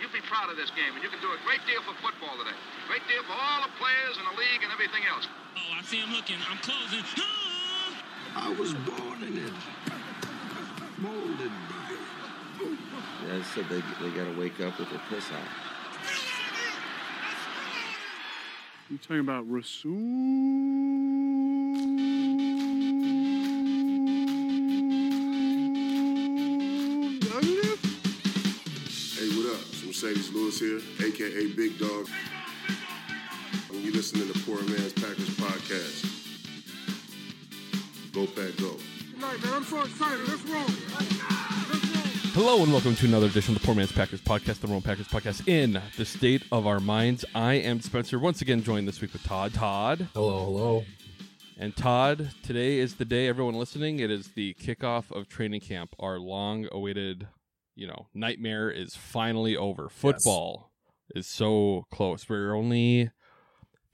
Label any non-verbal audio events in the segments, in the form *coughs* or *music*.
You'll be proud of this game, and you can do a great deal for football today. Great deal for all the players and the league and everything else. Oh, I see him looking. I'm closing. Ah! I was born in it, molded by it. Yeah, I said they, they got to wake up with their piss out. You talking about Rasul Marcedes Lewis here, aka Big Dog. When you listen to the Poor Man's Packers podcast, go pack go. Good night, man. I'm so excited. Let's roll. Hello and welcome to another edition of the Poor Man's Packers Podcast, the Roman Packers Podcast in the state of our minds. I am Spencer, once again joined this week with Todd. Todd. Hello, hello. And Todd, today is the day, everyone listening, it is the kickoff of training camp. Our long awaited, you know, nightmare is finally over. Football is so close. We're only,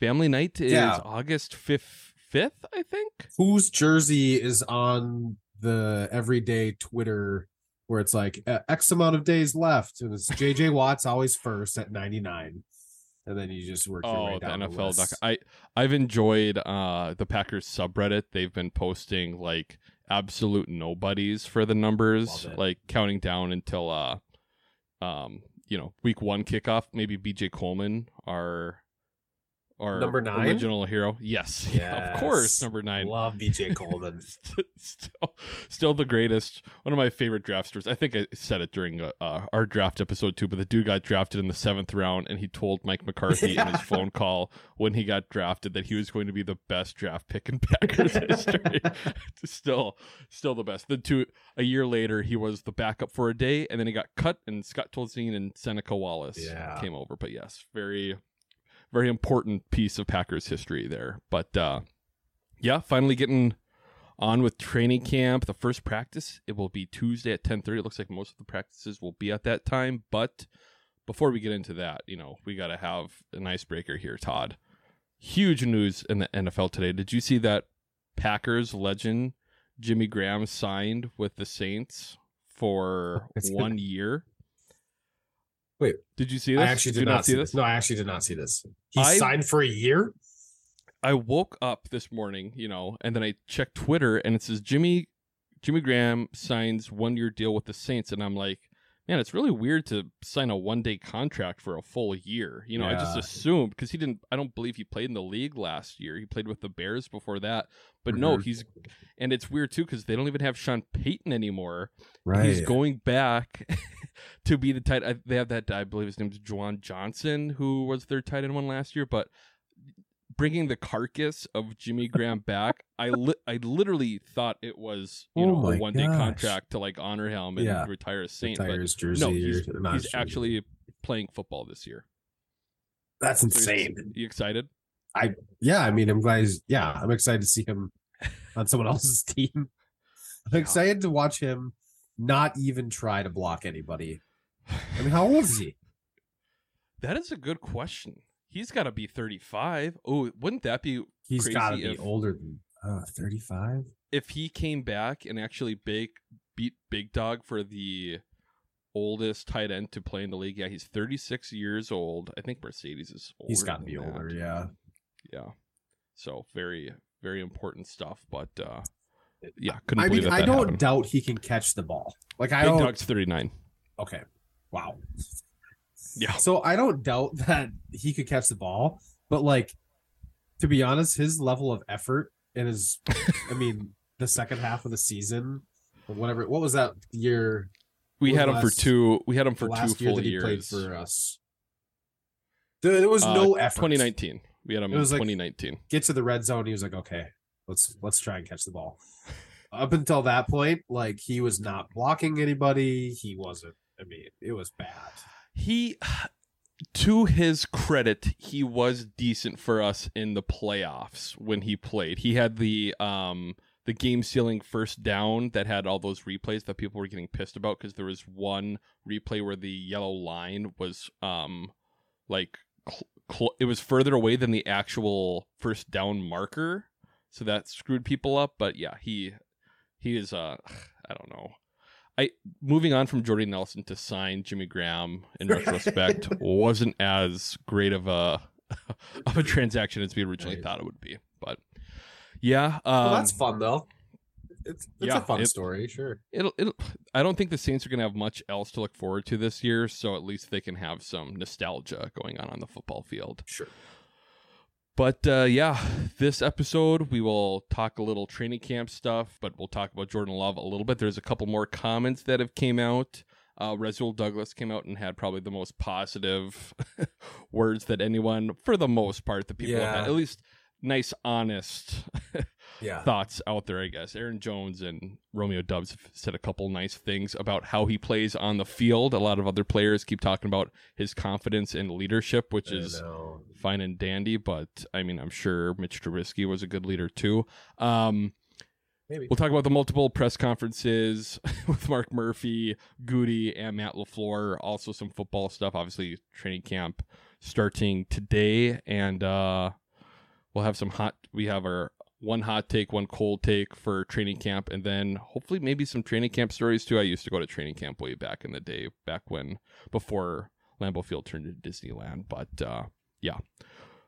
family night is Yeah. August 5th, 5th, I think. Whose jersey is on the everyday Twitter where it's like X amount of days left? And it's JJ *laughs* Watts always first at 99. And then you just work your Oh, way the down the, NFL. list. Doc- I I've enjoyed uh the Packers subreddit. They've been posting like absolute nobodies for the numbers, like counting down until uh um you know week one kickoff. Maybe B.J. Coleman, our our Number nine? original hero. Yes, *laughs* yeah, of course, number nine. Love BJ *laughs* Coleman. still, still the greatest. One of my favorite draft stories. I think I said it during uh, uh, our draft episode too. But the dude got drafted in the seventh round, and he told Mike McCarthy in his *laughs* phone call when he got drafted that he was going to be the best draft pick in Packers history. still, still the best. The two a year later, he was the backup for a day, and then he got cut, and Scott Tolzien and Seneca Wallace Yeah. came over. But yes, very, very important piece of Packers history there. But uh, yeah, finally getting on with training camp. The first practice it will be Tuesday at ten thirty. It looks like most of the practices will be at that time. But before we get into that, you know, we got to have an icebreaker here, Todd. Huge news in the NFL today. Did you see that Packers legend Jimmy Graham signed with the Saints for *laughs* one year? Wait. did you see this? I actually did you not see this. No, I actually did not see this. He I- signed for a year? I woke up this morning, you know, and then I checked Twitter and it says Jimmy Jimmy Graham signs one year deal with the Saints and I'm like, man, it's really weird to sign a one day contract for a full year. You know, I just assumed because he didn't I don't believe he played in the league last year. He played with the Bears before that. But no, Mhm. he's and it's weird too because they don't even have Sean Payton anymore. Right. He's going back *laughs* to be the tight. I- They have that I believe his name's Juwan Johnson, who was their tight end one last year. But bringing the carcass of Jimmy Graham back, I li- I literally thought it was you Oh know a one day contract to like honor him and Yeah. retire as Saint. Retire his jersey no, he's, he's jersey. actually playing football this year. That's So insane. You excited? I yeah, I mean, I'm glad he's, yeah, I'm excited to see him on someone *laughs* else's team. I'm Yeah. excited to watch him not even try to block anybody. I mean, how old is he? *laughs* That is a good question. He's got to be 35. Oh, wouldn't that be He's got to be if- older than uh, 35. if he came back and actually big beat Big Dog for the oldest tight end to play in the league? Yeah, he's 36 years old. I think Mercedes is older. He's got to be that. older, yeah. Yeah. So very very important stuff, but uh yeah, couldn't I believe mean, that I that don't happened. doubt he can catch the ball. Like, I Big don't. Dog's 39. Okay. Wow. Yeah. So I don't doubt that he could catch the ball, but like, to be honest, his level of effort and his, I mean, *laughs* the second half of the season, whatever. What was that year? We had him for two we had him for two last year full that he years. played for us. There, there was Uh, no effort. 2019. We had him It in was like- 2019. Get to the red zone. He was like, okay, let's let's try and catch the ball. Up until that point, like he was not blocking anybody. He wasn't. I mean, it was bad. he to his credit he was decent for us in the playoffs when he played he had the um the game sealing first down that had all those replays that people were getting pissed about because there was one replay where the yellow line was um like cl- cl- it was further away than the actual first down marker so that screwed people up but yeah he he is uh *sighs* i don't know I moving on from Jordy Nelson to sign Jimmy Graham in retrospect *laughs* wasn't as great of a *laughs* of a transaction as we originally Right. thought it would be. But yeah, um, well, that's fun though. It's it's yeah, a fun it- story, sure. it'll it'll I don't think the Saints are going to have much else to look forward to this year, so at least they can have some nostalgia going on on the football field. Sure. But uh, yeah, this episode we will talk a little training camp stuff, but we'll talk about Jordan Love a little bit. There's a couple more comments that have came out. Uh, Rasul Douglas came out and had probably the most positive *laughs* words that anyone, for the most part, the people have Yeah. had. At least nice, honest Yeah. thoughts out there, I guess. Aaron Jones and Romeo Doubs have said a couple nice things about how he plays on the field. A lot of other players keep talking about his confidence and leadership, which is fine and dandy, but I mean, I'm sure Mitch Trubisky was a good leader too. Um, maybe. we'll talk about the multiple press conferences *laughs* with Mark Murphy, Gutey, and Matt LaFleur. Also, some football stuff. Obviously, training camp starting today, and uh, we'll have some hot. We have our one hot take, one cold take for training camp, and then hopefully maybe some training camp stories too. I used to go to training camp way back in the day, back when before Lambeau Field turned into Disneyland. But uh, yeah,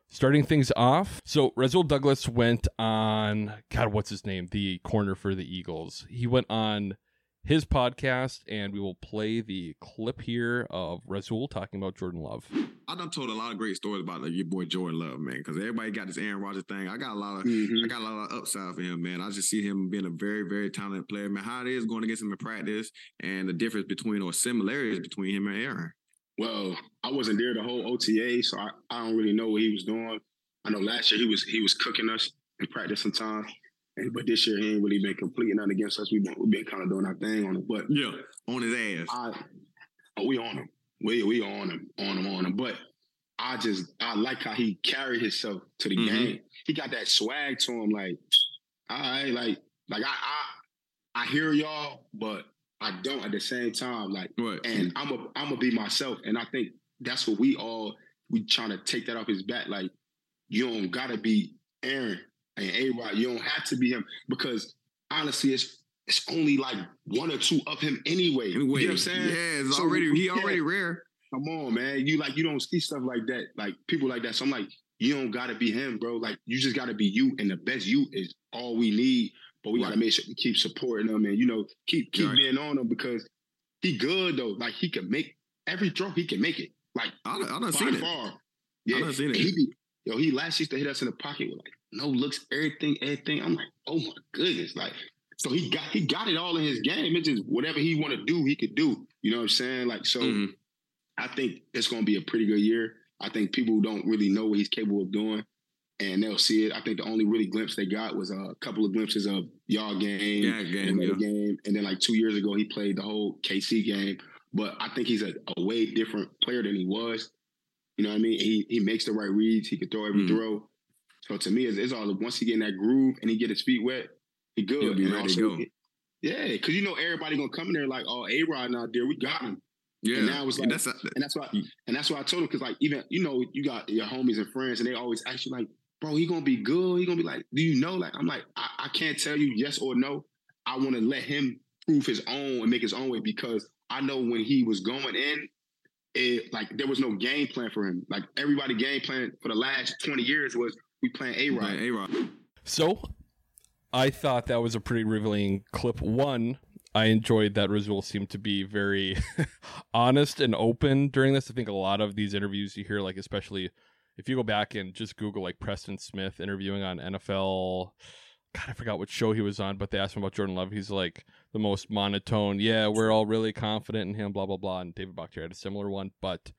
starting things off. So Rasul Douglas went on. God, what's his name? The corner for the Eagles. He went on his podcast, and we will play the clip here of Rasul talking about Jordan Love. I done told a lot of great stories about like, your boy Jordan Love, man, because everybody got this Aaron Rodgers thing. I got a lot of Mhm. I got a lot of upside for him, man. I just see him being a very, very talented player, man. How it is going against him in practice and the difference between or similarities between him and Aaron. Well, I wasn't there the whole OTA, so I, I don't really know what he was doing. I know last year he was he was cooking us in practice sometimes, and but this year he ain't really been completing nothing against us. We've been, we've been kind of doing our thing on him. but Yeah, on his ass. I oh, we on him. We we on him, on him, on him. But I just I like how he carried himself to the Mhm. game. He got that swag to him, like, all right, like like I I I hear y'all, but I don't at the same time. Like and I'm a I'm gonna be myself. And I think that's what we all we trying to take that off his back. Like you don't gotta be Aaron and A Rod. You don't have to be him because honestly, it's it's only like one or two of him anyway. You know what I'm saying? Yeah, it's So, already he yeah. already rare. Come on, man. You like you don't see stuff like that, like people like that. So I'm like, you don't gotta be him, bro. Like you just gotta be you, and the best you is all we need. But we gotta make sure we keep supporting him and you know keep keep Right. being on him because he good though. Like he can make every throw, he can make it. Like I I done seen it. far. Yeah, done seen it. He be, yo, he last used to hit us in the pocket with like no looks, everything, everything. I'm like, oh my goodness, like. So he got he got it all in his game. It's just whatever he want to do, he could do. You know what I'm saying? Like so. Mhm. I think it's going to be a pretty good year. I think people don't really know what he's capable of doing, and they'll see it. I think the only really glimpse they got was a couple of glimpses of y'all game, Yeah, and game, yeah. game, and then like two years ago he played the whole KC game. But I think he's a, a way different player than he was. You know what I mean? He he makes the right reads. He can throw every Mhm. throw. So to me, it's, it's all once he get in that groove and he get his feet wet, he good. He'll be And ready to go. Yeah, because you know everybody gonna come in there like, oh, A Rod not there, we got him. Yeah, And now it's like- that's And that's why, mm. and that's why I told him because like even you know you got your homies and friends and they always ask you like, bro, he gonna be good. He gonna be like, do you know? Like I'm like, I, I can't tell you yes or no. I want to let him prove his own and make his own way because I know when he was going in, it like there was no game plan for him. Like everybody game plan for the last twenty years was we playing A Rod. A Rod. So I thought that was a pretty revealing clip. One, I enjoyed that Rasul seemed to be very *laughs* honest and open during this. I think a lot of these interviews you hear, like especially if you go back and just Google like Preston Smith interviewing on NFL. God, I forgot what show he was on, but they asked him about Jordan Love. He's like the most monotone. Yeah, we're all really confident in him. Blah blah blah. And David Bakhtiari had a similar one, but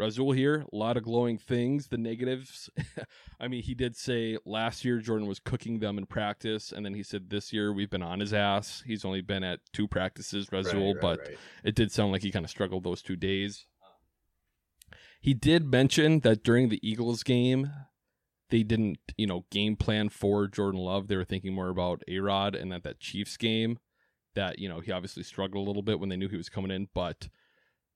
Rasul here, a lot of glowing things. The negatives, *laughs* I mean, he did say last year Jordan was cooking them in practice, and then he said this year we've been on his ass. He's only been at two practices, Rasul, but it did sound like he kind of struggled those two days. He did mention that during the Eagles game, they didn't, you know, game plan for Jordan Love. They were thinking more about A Rod, and that that Chiefs game, that you know he obviously struggled a little bit when they knew he was coming in, but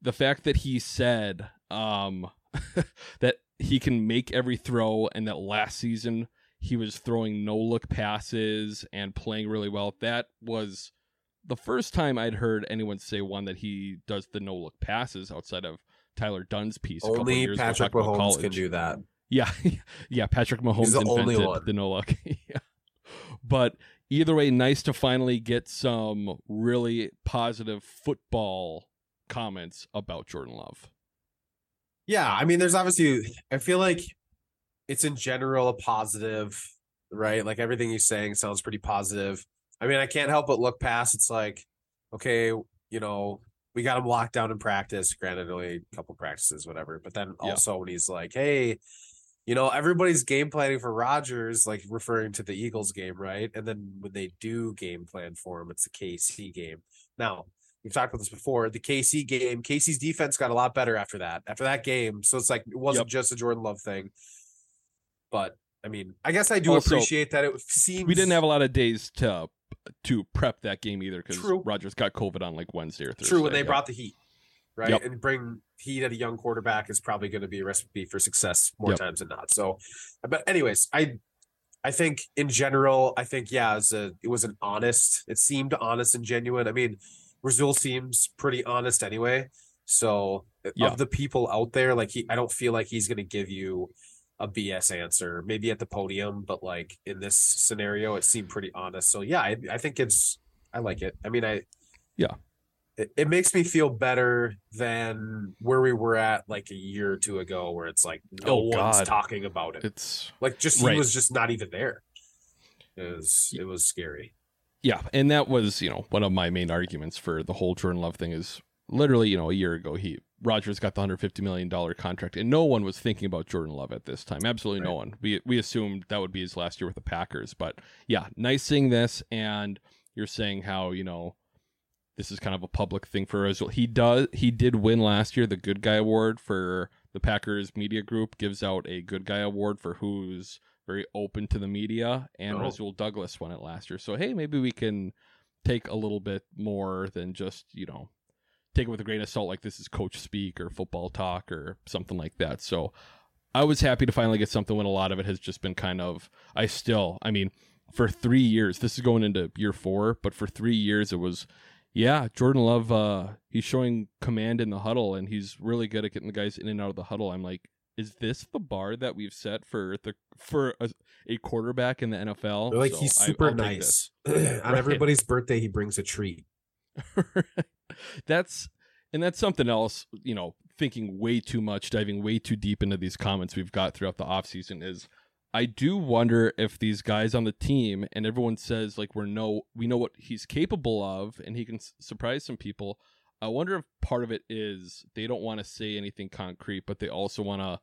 the fact that he said um, *laughs* that he can make every throw, and that last season he was throwing no look passes and playing really well, that was the first time I'd heard anyone say one that he does the no look passes outside of Tyler Dunne's piece. a Only years ago Patrick talking Mahomes can do that. Yeah, *laughs* yeah. Patrick Mahomes the only invented one. the no look. *laughs* yeah. But either way, nice to finally get some really positive football comments about Jordan Love. Yeah, I mean, there's obviously. I feel like it's in general a positive, right? Like everything he's saying sounds pretty positive. I mean, I can't help but look past. It's like, okay, you know, we got him locked down in practice. Granted, only a couple practices, whatever. But then Yeah. also when he's like, hey, you know, everybody's game planning for Rodgers like referring to the Eagles game, right? And then when they do game plan for him, it's the KC game. Now, we've talked about this before. The KC game, KC's defense got a lot better after that. After that game, so it's like it wasn't Yep. just a Jordan Love thing. But I mean, I guess I do Also, appreciate that it seems We didn't have a lot of days to to prep that game either because. Rodgers got COVID on like Wednesday or Thursday. true when they yeah. brought the heat, right? Yep. And bring heat at a young quarterback is probably going to be a recipe for success more Yep. times than not. So, but anyways, I I think in general, I think yeah, it's a it was an honest. It seemed honest and genuine. I mean, Rasul seems pretty honest anyway. So Yeah. of the people out there, like he, I don't feel like he's going to give you a BS answer. Maybe at the podium, but like in this scenario, it seemed pretty honest. So yeah, I, I think it's I like it. I mean, I Yeah. It, it makes me feel better than where we were at like a year or two ago, where it's like no Oh, one's God. talking about it. It's Like just he was just not even there. It was it was scary. Yeah, and that was, you know, one of my main arguments for the whole Jordan Love thing is literally, you know, a year ago he Rodgers got the 150 million dollar contract and no one was thinking about Jordan Love at this time. Absolutely no one. We we assumed that would be his last year with the Packers, but yeah, nice seeing this and you're saying how, you know, this is kind of a public thing for us. He does he did win last year the good guy award for the Packers media group gives out a good guy award for who's very open to the media and Oh. Rasul Douglas won it last year. So hey, maybe we can take a little bit more than just, you know, take it with a grain of salt like this is coach speak or football talk or something like that. So I was happy to finally get something when a lot of it has just been kind of I still, I mean, for 3 years, this is going into year 4, but for 3 years it was yeah, Jordan Love uh he's showing command in the huddle and he's really good at getting the guys in and out of the huddle. I'm like is this the bar that we've set for the for a, a quarterback in the NFL? They're like So he's super this. nice. *clears throat* On *laughs* Right. everybody's birthday, he brings a treat. *laughs* that's and that's something else you know thinking way too much diving way too deep into these comments we've got throughout the offseason is i do wonder if these guys on the team and everyone says like we're no we know what he's capable of and he can s- surprise some people i wonder if part of it is they don't want to say anything concrete but they also want to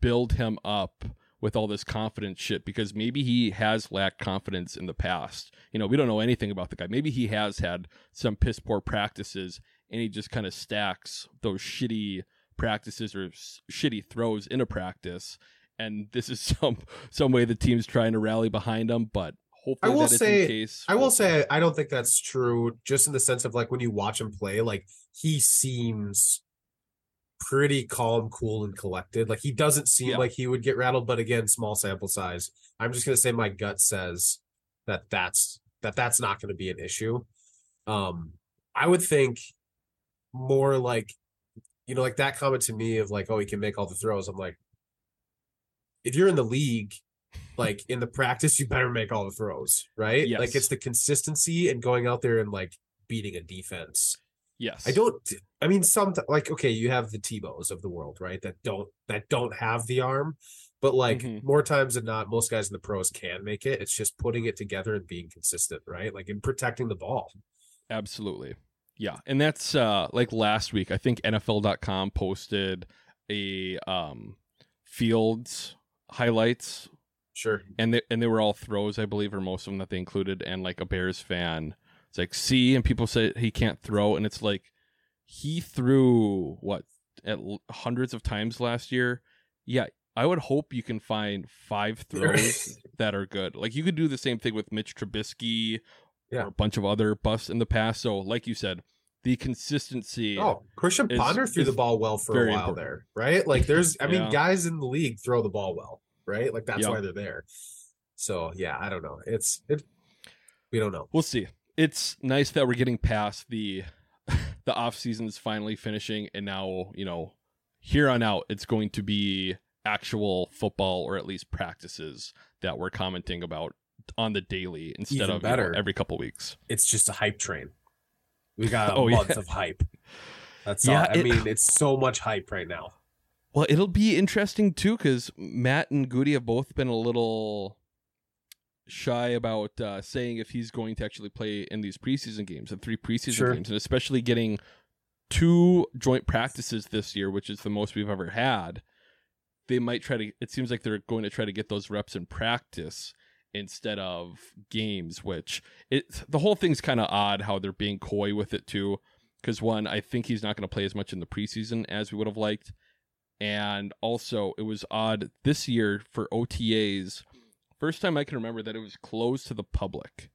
build him up with all this confidence shit because maybe he has lacked confidence in the past. You know, we don't know anything about the guy. Maybe he has had some piss poor practices and he just kind of stacks those shitty practices or s- shitty throws in a practice. And this is *laughs* some some way the team's trying to rally behind him, but hopefully will that isn't say-. I will say I don't think that's true, just in the sense of like when you watch him play, like he seems pretty calm, cool, and collected. Like he doesn't seem Yeah. like he would get rattled, but again, small sample size. I'm just gonna say my gut says that that's that that's not going to be an issue. Um, I would think more like you know, like that comment to me of like, oh, he can make all the throws. I'm like, if you're in the league, like in the practice, you better make all the throws, right? Yes. Like it's the consistency and going out there and like beating a defense. yes. I don't. I mean, some like okay, you have the Tebows of the world, right? That don't that don't have the arm, but like Mhm. more times than not, most guys in the pros can make it. It's just putting it together and being consistent, right? Like in protecting the ball. Absolutely. Yeah. And that's uh like last week, I think NFL.com posted a um fields highlights Sure. and they and they were all throws, I believe, or most of them that they included, and like a Bears fan. It's like see, and people say he can't throw, and it's like he threw what at l- hundreds of times last year. Yeah, I would hope you can find five *laughs* throws that are good. Like you could do the same thing with Mitch Trubisky Yeah. or a bunch of other busts in the past. So, like you said, the consistency. Oh, Christian is- Ponder threw the ball well for a while important. there, right? Like there's, I mean, Yeah. guys in the league throw the ball well, right? Like that's Yeah. why they're there. So yeah, I don't know. It's it. We don't know. We'll see. it's nice that we're getting past the *laughs* the off season is finally finishing and now, you know, here on out it's going to be actual football or at least practices that we're commenting about on the daily instead Even of you know, every couple weeks. It's just a hype train. We got a *laughs* Oh, yeah. month of hype. That's Yeah, all. I it- mean, it's so much hype right now. Well, it'll be interesting too because Matt and Gutey have both been a little shy about uh, saying if he's going to actually play in these preseason games, the three preseason Sure. games, and especially getting two joint practices this year, which is the most we've ever had. They might try to. It seems like they're going to try to get those reps in practice instead of games, which it the whole thing's kind of odd how they're being coy with it too. Because one, I think he's not going to play as much in the preseason as we would have liked and also it was odd this year for OTAs. First time I can remember that it was closed to the public.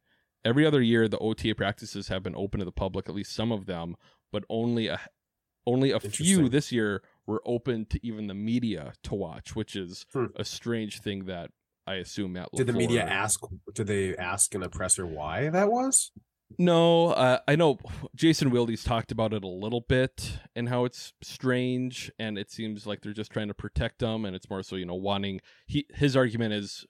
Every other year, the OTA practices have been open to the public, at least some of them, but only a only a few this year were open to even the media to watch, which is Hmm. a strange thing that I assume Matt. Did the media ask? Did they ask an oppressor why that was? No, uh, I know Jason Wilde's talked about it a little bit and how it's strange, and it seems like they're just trying to protect them, and it's more so you know wanting. He his argument is,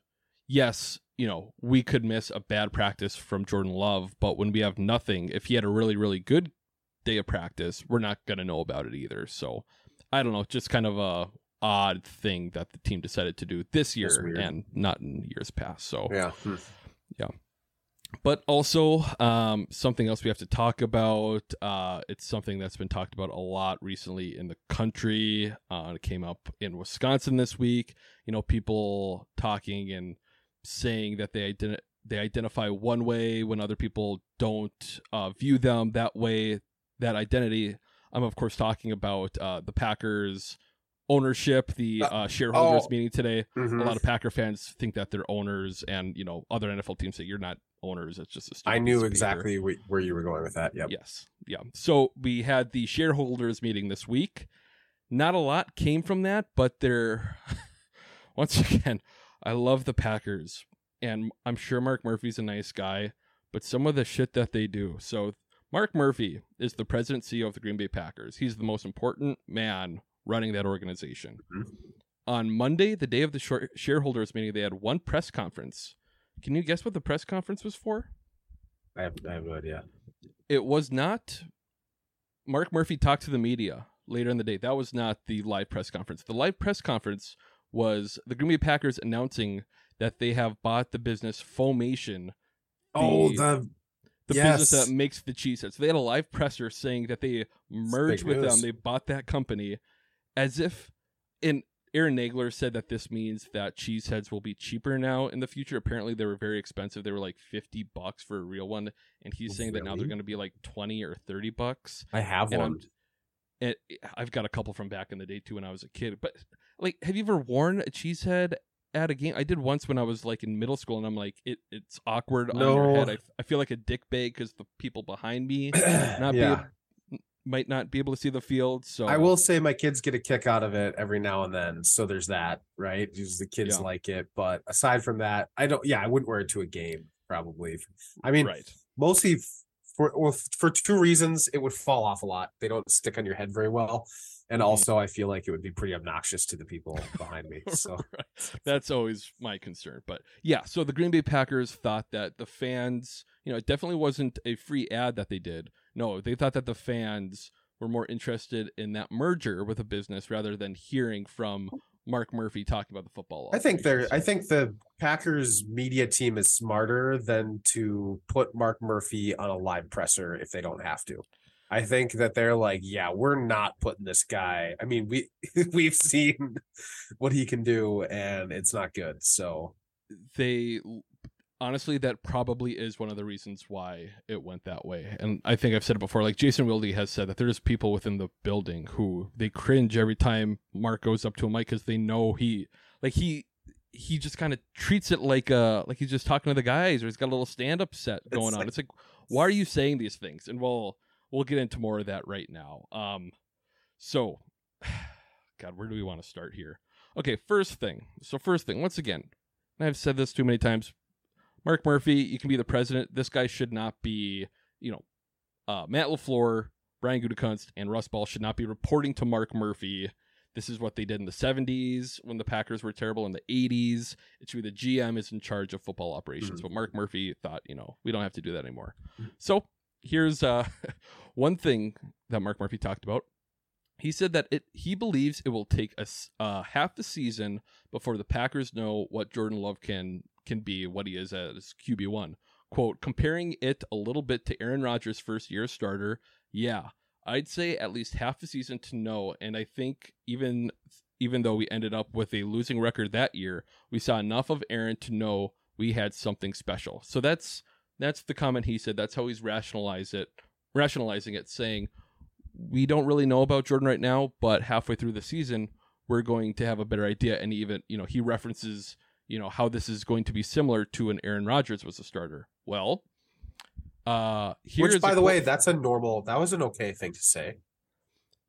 yes, you know we could miss a bad practice from Jordan Love, but when we have nothing, if he had a really really good day of practice, we're not gonna know about it either. So I don't know, just kind of a odd thing that the team decided to do this year and not in years past. So yeah, Yeah. But also um, something else we have to talk about. Uh, it's something that's been talked about a lot recently in the country. Uh, it came up in Wisconsin this week. You know, people talking and saying that they ident- they identify one way when other people don't uh, view them that way. That identity. I'm of course talking about uh, the Packers ownership, the uh, shareholders oh. meeting today Mhm. a lot of Packer fans think that they're owners, and you know other NFL teams say you're not owners. It's just a stupid I knew of exactly wh- where you were going with that. Yep. Yes, yeah. So we had the shareholders meeting this week. Not a lot came from that, but they're *laughs* once again, I love the Packers, and I'm sure Mark Murphy's a nice guy, but some of the shit that they do. So Mark Murphy is the president CEO of the Green Bay Packers. He's the most important man running that organization. Mm-hmm. On Monday, the day of the shareholders meeting, they had one press conference. Can you guess what the press conference was for? I have, I have no idea. It was not. Mark Murphy talked to the media later in the day. That was not the live press conference. The live press conference was the Green Bay Packers announcing that they have bought the business Foamation, Oh, The- the the Yes. business that makes the cheese heads. So they had a live presser saying that they merged with them. They bought that company, as if. And Aaron Nagler said that this means that cheese heads will be cheaper now in the future. Apparently, they were very expensive. They were like fifty bucks for a real one, and he's saying that now they're going to be like twenty or thirty bucks. I have And one. And I've got a couple from back in the day too when I was a kid. But like, have you ever worn a cheese head at a game? I did once when I was like in middle school, and I'm like, it it's awkward on your head. I, I feel like a dick bag because the people behind me *clears throat* not yeah. Might not be able to see the field. So I will say my kids get a kick out of it every now and then. So there's that, right? Because the kids Yeah. like it. But aside from that, I don't, yeah, I wouldn't wear it to a game, probably. I mean, right. mostly for well, for two reasons, it would fall off a lot. They don't stick on your head very well. And Mhm. also, I feel like it would be pretty obnoxious to the people behind me. *laughs* So Right. That's always my concern. But yeah, so the Green Bay Packers thought that the fans, you know, it definitely wasn't a free ad that they did. No, they thought that the fans were more interested in that merger with a business rather than hearing from Mark Murphy talking about the football. I think they're. I think the Packers media team is smarter than to put Mark Murphy on a live presser if they don't have to. I think that they're like, yeah, we're not putting this guy. I mean, we *laughs* we've seen *laughs* what he can do, and it's not good. So they honestly that probably is one of the reasons why it went that way and i think i've said it before like jason wilde has said that there's people within the building who they cringe every time mark goes up to a mic because they know he like he he just kind of treats it like uh like he's just talking to the guys or he's got a little stand-up set It's going on like- it's like why are you saying these things and we'll we'll get into more of that right now um so *sighs* god where do we want to start here okay first thing so first thing once again and i've said this too many times Mark Murphy, you can be the president. This guy should not be, you know, uh, Matt LaFleur, Brian Gutekunst, and Russ Ball should not be reporting to Mark Murphy. This is what they did in the 70s when the Packers were terrible in the 80s. It should be the GM is in charge of football operations. Mhm. But Mark Murphy thought, you know, we don't have to do that anymore. So here's uh, *laughs* one thing that Mark Murphy talked about. He said that it he believes it will take us uh, half the season before the Packers know what Jordan Love can can be, what he is as QB one. Quote, comparing it a little bit to Aaron Rodgers' first year starter, yeah, I'd say at least half the season to know. And I think even even though we ended up with a losing record that year, we saw enough of Aaron to know we had something special. So that's that's the comment he said. That's how he's rationalize it, rationalizing it, saying we don't really know about Jordan right now, but halfway through the season, we're going to have a better idea. And even you know he references you know how this is going to be similar to when Aaron Rodgers was a starter. Well, uh, here's Which, by the quote- way, that's a normal. That was an okay thing to say.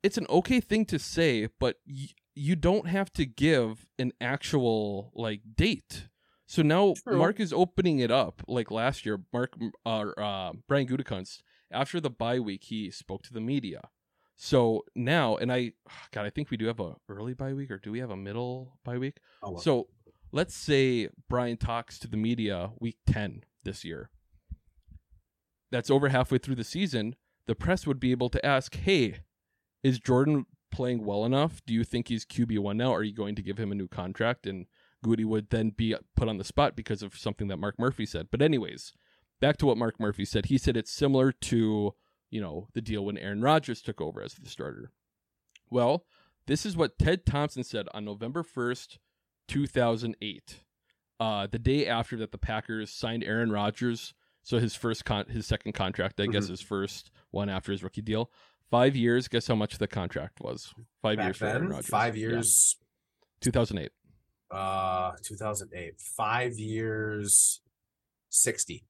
it's an okay thing to say, but y- you don't have to give an actual like date. So now True. Mark is opening it up like last year. Mark uh, uh Brian Gutekunst after the bye week he spoke to the media. So now and I *sighs* God I think we do have a early bye week or do we have a middle bye week? Oh, well. So let's say Brian talks to the media week 10 this year. That's over halfway through the season. The press would be able to ask, hey, is Jordan playing well enough? Do you think he's QB1 now? Are you going to give him a new contract? And Gutey would then be put on the spot because of something that Mark Murphy said. But, anyways, back to what Mark Murphy said. He said it's similar to, you know, the deal when Aaron Rodgers took over as the starter. Well, this is what Ted Thompson said on November 1st, 2008. Uh, the day after that the Packers signed Aaron Rodgers, so his first con- his second contract, I guess Mhm. his first one after his rookie deal. Five years. Guess how much the contract was? Five Back years for Aaron Rodgers. five Yeah. years. 2008. Uh, 2008. Five years. Sixty.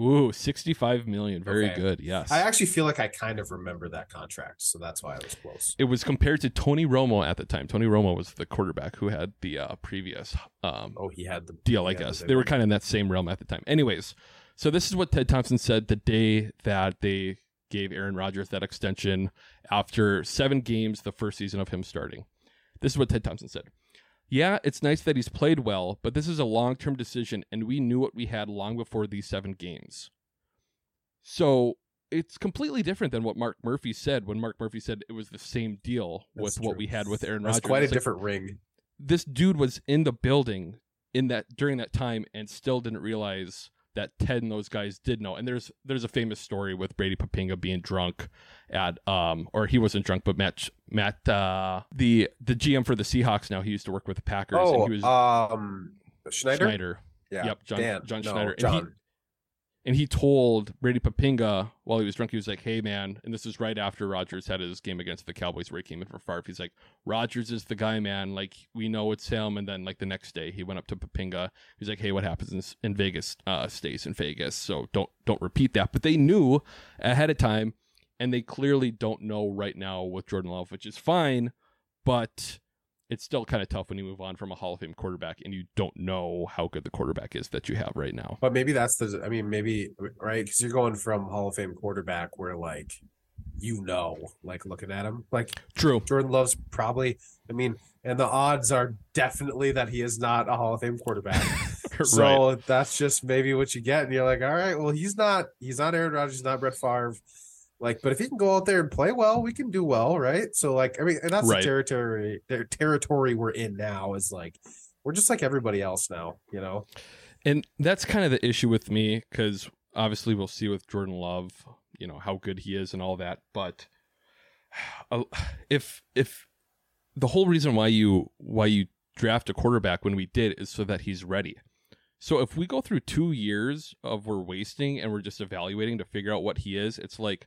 Ooh, 65 million. Very Okay. good. Yes. I actually feel like I kind of remember that contract, so that's why I was close. it was compared to Tony Romo at the time. Tony Romo was the quarterback who had the uh, previous um, Oh, he had the deal, I had the guess. They were kind of in that same realm at the time. Anyways, so this is what Ted Thompson said the day that they gave Aaron Rodgers that extension after seven games the first season of him starting. This is what Ted Thompson said. Yeah, it's nice that he's played well, but this is a long term decision, and we knew what we had long before these seven games. So it's completely different than what Mark Murphy said when Mark Murphy said it was the same deal That's with what we had with Aaron That's Rodgers. quite a like, different ring. this dude was in the building in that during that time and still didn't realize that Ted and those guys did know. And there's there's a famous story with Brady Poppinga being drunk at um or he wasn't drunk, but Matt Matt uh the the GM for the Seahawks now he used to work with the Packers Oh, and he was um, Schneider. Schneider. Yeah. Yep, John Dan. John No, Schneider. And he- John. And he told Brady Poppinga while he was drunk, he was like, "Hey, man," and this is right after Rodgers had his game against the Cowboys where he came in for Favre. He's like, "Rodgers is the guy, man. Like we know it's him." And then like the next day, he went up to Poppinga. He's like, "Hey, what happens in, in Vegas uh, stays in Vegas, so don't don't repeat that." But they knew ahead of time, and they clearly don't know right now with Jordan Love, which is fine, but. It's still kind of tough when you move on from a Hall of Fame quarterback and you don't know how good the quarterback is that you have right now. But maybe that's the. I mean, maybe right because you're going from Hall of Fame quarterback where like, you know, like looking at him, like True. Jordan Love's probably. I mean, and the odds are definitely that he is not a Hall of Fame quarterback. *laughs* So that's just maybe what you get, and you're like, all right, well, he's not. He's not Aaron Rodgers. He's not Brett Favre. Like, but if he can go out there and play well, we can do well, right? So, like, I mean, and that's Right. the territory the territory we're in now. Is like, we're just like everybody else now, you know. And that's kind of the issue with me because obviously we'll see with Jordan Love, you know, how good he is and all that. But *sighs* if if the whole reason why you why you draft a quarterback when we did is so that he's ready. So if we go through two years of we're wasting and we're just evaluating to figure out what he is, it's like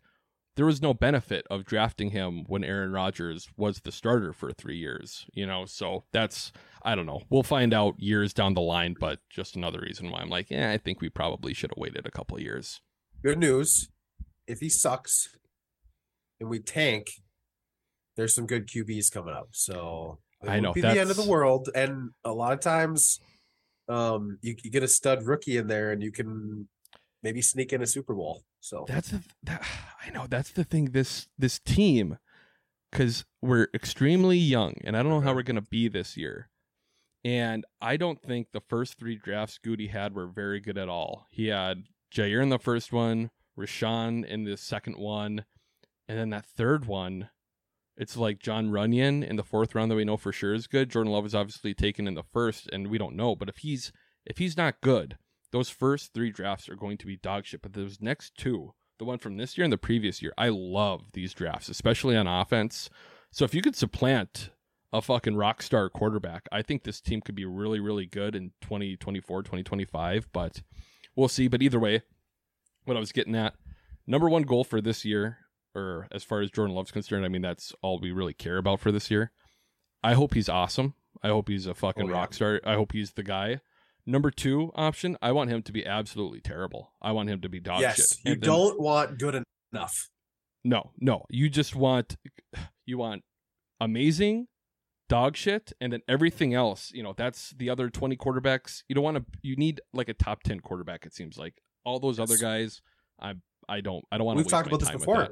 there was no benefit of drafting him when Aaron Rodgers was the starter for three years, you know. So that's I don't know. We'll find out years down the line, but just another reason why I'm like, yeah, I think we probably should have waited a couple of years. Good news. If he sucks and we tank, there's some good QBs coming up. So it I know, be the end of the world. And a lot of times, um, you, you get a stud rookie in there, and you can maybe sneak in a Super Bowl. So That's the that *sighs* I know that's the thing. This this team, because we're extremely young, and I don't know how we're gonna be this year. And I don't think the first three drafts Gutey had were very good at all. He had Jaire in the first one, Rashan in the second one, and then that third one, it's like Jon Runyan in the fourth round that we know for sure is good. Jordan Love is obviously taken in the first, and we don't know. But if he's if he's not good, those first three drafts are going to be dog shit. But those next two, the one from this year and the previous year, I love these drafts, especially on offense. So if you could supplant a fucking rock star quarterback, I think this team could be really, really good in 2024, 2025. But we'll see. But either way, what I was getting at, number one goal for this year, or as far as Jordan Love's concerned, I mean, that's all we really care about for this year. I hope he's awesome. I hope he's a fucking Oh, yeah. rock star. I hope he's the guy. Number two option, I want him to be absolutely terrible. I want him to be dog yes, shit. you then- don't want good enough. no, no. You just want you want amazing dog shit and then everything else, you know, that's the other 20 quarterbacks. You don't want to you need like a top 10 quarterback it seems like. All those other guys, I I don't I don't want to We've talked about this before.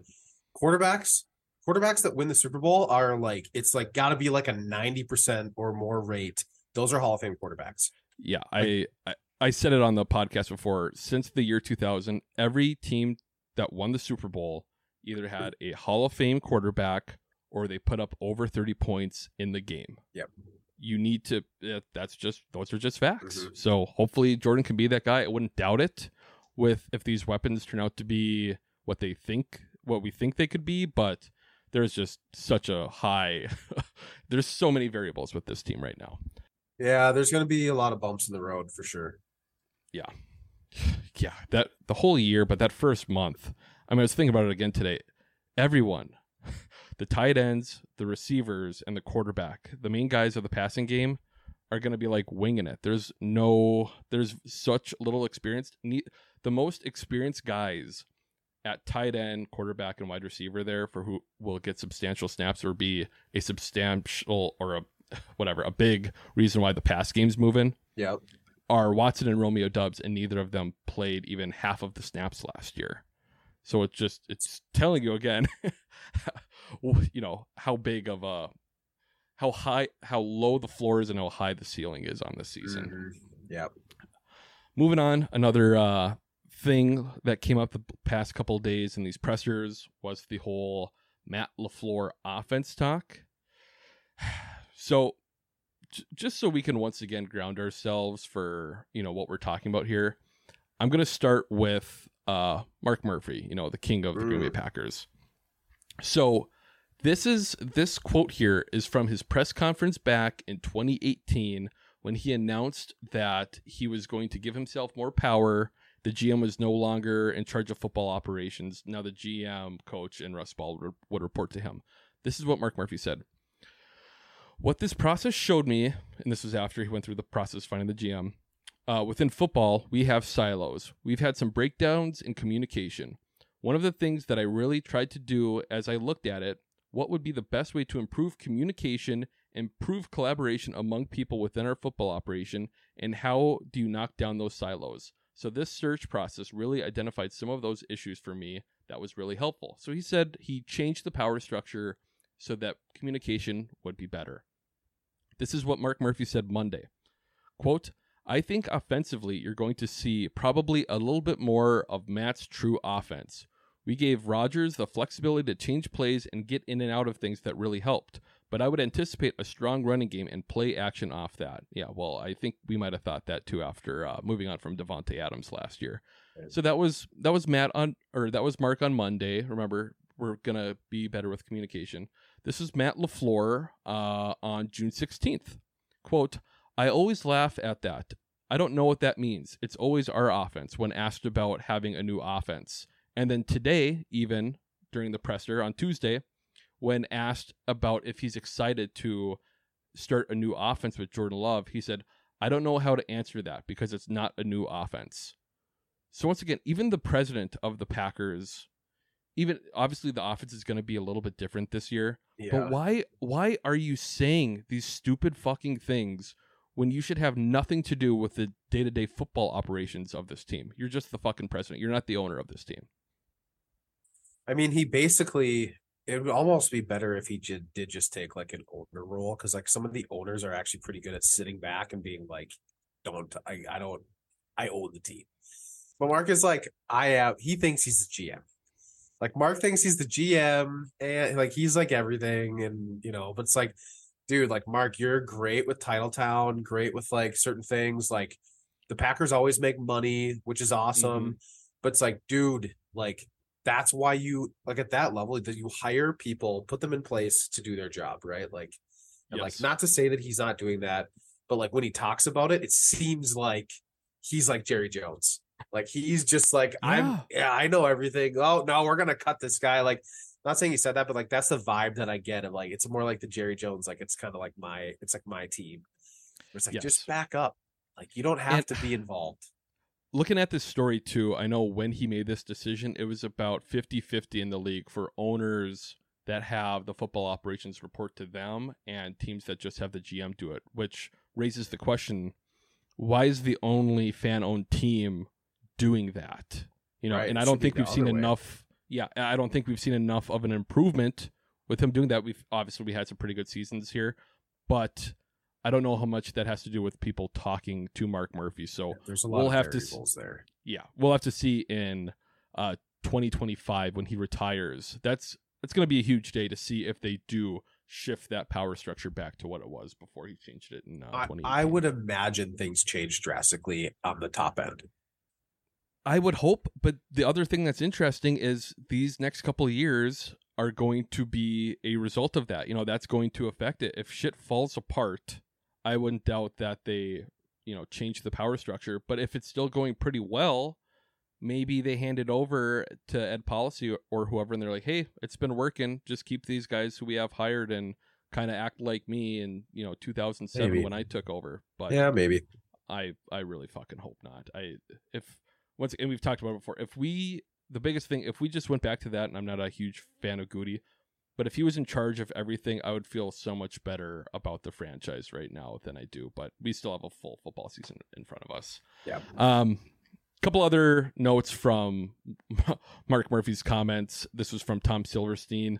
Quarterbacks, quarterbacks that win the Super Bowl are like it's like got to be like a ninety percent or more rate. Those are Hall of Fame quarterbacks. Yeah, I, I I said it on the podcast before. Since the year 2000, every team that won the Super Bowl either had a Hall of Fame quarterback or they put up over 30 points in the game. Yep. You need to. That's just those are just facts. Mhm. So hopefully Jordan can be that guy. I wouldn't doubt it. With if these weapons turn out to be what they think, what we think they could be, but there's just such a high. *laughs* there's so many variables with this team right now. Yeah, there's going to be a lot of bumps in the road for sure. yeah, *sighs* Yeah, that the whole year, but that first month. I mean, I was thinking about it again today. Everyone, *laughs* the tight ends, the receivers, and the quarterback, the main guys of the passing game, are going to be like winging it. There's no, there's such little experience. The most experienced guys at tight end, quarterback, and wide receiver there for who will get substantial snaps or be a substantial or a whatever a big reason why the pass game's moving Yep. are Watson and Romeo Doubs, and neither of them played even half of the snaps last year. So it's just it's telling you again, *laughs* you know how big of a, how high, how low the floor is, and how high the ceiling is on this season. Mhm. Yep. Moving on, another uh, thing that came up the past couple of days in these pressers was the whole Matt Lafleur offense talk. *sighs* So, j- just so we can once again ground ourselves for you know what we're talking about here, I'm going to start with uh, Mark Murphy, you know the king of the Green Bay Mm. Packers. So, this is this quote here is from his press conference back in 2018 when he announced that he was going to give himself more power. The GM was no longer in charge of football operations. Now the GM, coach, and Russ Ball would report to him. This is what Mark Murphy said. What this process showed me, and this was after he went through the process finding the GM, uh, within football, we have silos. We've had some breakdowns in communication. One of the things that I really tried to do as I looked at it, what would be the best way to improve communication, improve collaboration among people within our football operation, and how do you knock down those silos? So this search process really identified some of those issues for me that was really helpful. So he said he changed the power structure so that communication would be better. This is what Mark Murphy said Monday. Quote, I think offensively, you're going to see probably a little bit more of Matt's true offense. We gave Rodgers the flexibility to change plays and get in and out of things that really helped. But I would anticipate a strong running game and play action off that. Yeah, well, I think we might have thought that too after uh, moving on from Davante Adams last year. So that was that was Matt on or that was Mark on Monday. Remember, we're gonna be better with communication. This is Matt Lafleur uh, on June sixteenth. Quote: I always laugh at that. I don't know what that means. It's always our offense when asked about having a new offense. And then today, even during the presser on Tuesday, when asked about if he's excited to start a new offense with Jordan Love, he said, I don't know how to answer that because it's not a new offense. So once again, even the president of the Packers, even obviously the offense is going to be a little bit different this year. Yeah. But why why are you saying these stupid fucking things when you should have nothing to do with the day to day football operations of this team. You're just the fucking president. You're not the owner of this team. I mean, he basically it would almost be better if he did, did just take like an owner role because like some of the owners are actually pretty good at sitting back and being like, "Don't I? I don't. I own the team." But Mark is like, I have. He thinks he's the GM. Like Mark thinks he's the GM and like he's like everything, and you know. But it's like, dude, like Mark, you're great with Titletown, great with like certain things. Like the Packers always make money, which is awesome. Mm-hmm. But it's like, dude, like that's why you like at that level that you hire people, put them in place to do their job, right? Like, and like not to say that he's not doing that, but like when he talks about it, it seems like he's like Jerry Jones. Like he's just like, I'm yeah, I know everything. Oh no, we're gonna cut this guy. Like, not saying he said that, but like that's the vibe that I get of like it's more like the Jerry Jones, like it's kind of like my it's like my team. It's like Yes. just back up. Like you don't have And- to be involved. looking at this story too, I know when he made this decision, it was about 50 50 in the league for owners that have the football operations report to them and teams that just have the GM do it, which raises the question why is the only fan owned team doing that? You know, Right, and I don't think we've seen way. enough. Yeah, I don't think we've seen enough of an improvement with him doing that. We've obviously we had some pretty good seasons here, but I don't know how much that has to do with people talking to Mark Murphy. So There's a lot we'll of have to variables there. yeah, we'll have to see in uh 2025 when he retires. That's that's going to be a huge day to see if they do shift that power structure back to what it was before he changed it in uh, I, I would imagine things change drastically on the top end. I would hope, but the other thing that's interesting is these next couple of years are going to be a result of that. You know, that's going to affect it. If shit falls apart, I wouldn't doubt that they, you know, change the power structure. But if it's still going pretty well, maybe they hand it over to Ed Policy or, or whoever, and they're like, "Hey, it's been working. Just keep these guys who we have hired and kind of act like me in you know 2007 Maybe. when I took over." But yeah, maybe. I I really fucking hope not. I if once and we've talked about it before. If we the biggest thing, if we just went back to that, and I'm not a huge fan of Gutey, but if he was in charge of everything, I would feel so much better about the franchise right now than I do. But we still have a full football season in front of us. Yeah. Um, couple other notes from *laughs* Mark Murphy's comments. This was from Tom Silverstein,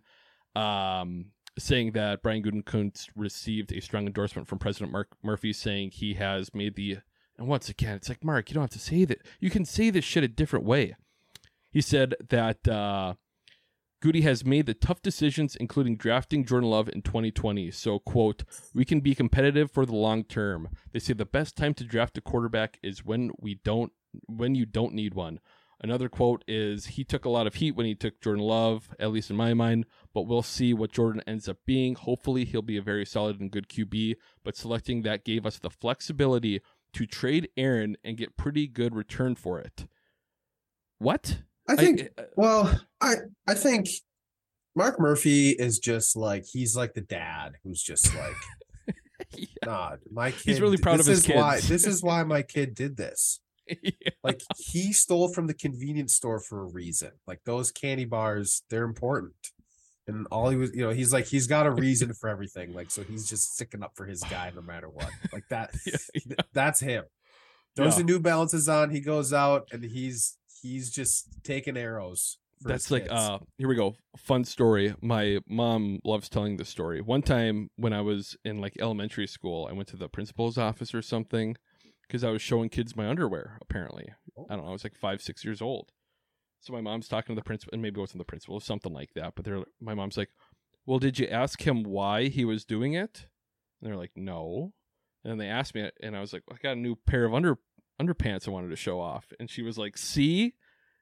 um, saying that Brian Gutekunst received a strong endorsement from President Mark Murphy, saying he has made the. And once again, it's like Mark, you don't have to say that. You can say this shit a different way. He said that uh, Gutey has made the tough decisions, including drafting Jordan Love in 2020. So, quote, we can be competitive for the long term. They say the best time to draft a quarterback is when we don't when you don't need one. Another quote is he took a lot of heat when he took Jordan Love, at least in my mind, but we'll see what Jordan ends up being. Hopefully, he'll be a very solid and good QB, but selecting that gave us the flexibility to trade Aaron and get pretty good return for it. What? I think. uh, well, I I think Mark Murphy is just like he's like the dad who's just like, *laughs* nah, my kid. He's really proud of this his is Why, kids. this is why my *laughs* kid did this. Yeah. Like he stole from the convenience store for a reason. Like those candy bars, they're important. And all he was, you know, he's like he's got a reason for everything. Like so, he's just sticking up for his guy no matter what. Like that. *laughs* Yeah, That's him. Throws Yeah. the New Balances on. He goes out and he's he's just taking arrows. That's like uh here we go. Fun story. My mom loves telling this story. One time when I was in like elementary school, I went to the principal's office or something because I was showing kids my underwear, apparently. I don't know, I was like five, six years old. So my mom's talking to the principal and maybe it wasn't the principal, something like that. But they're my mom's like, Well, did you ask him why he was doing it? And they're like, No. And then they asked me and I was like, I got a new pair of under underpants I wanted to show off. And she was like, See?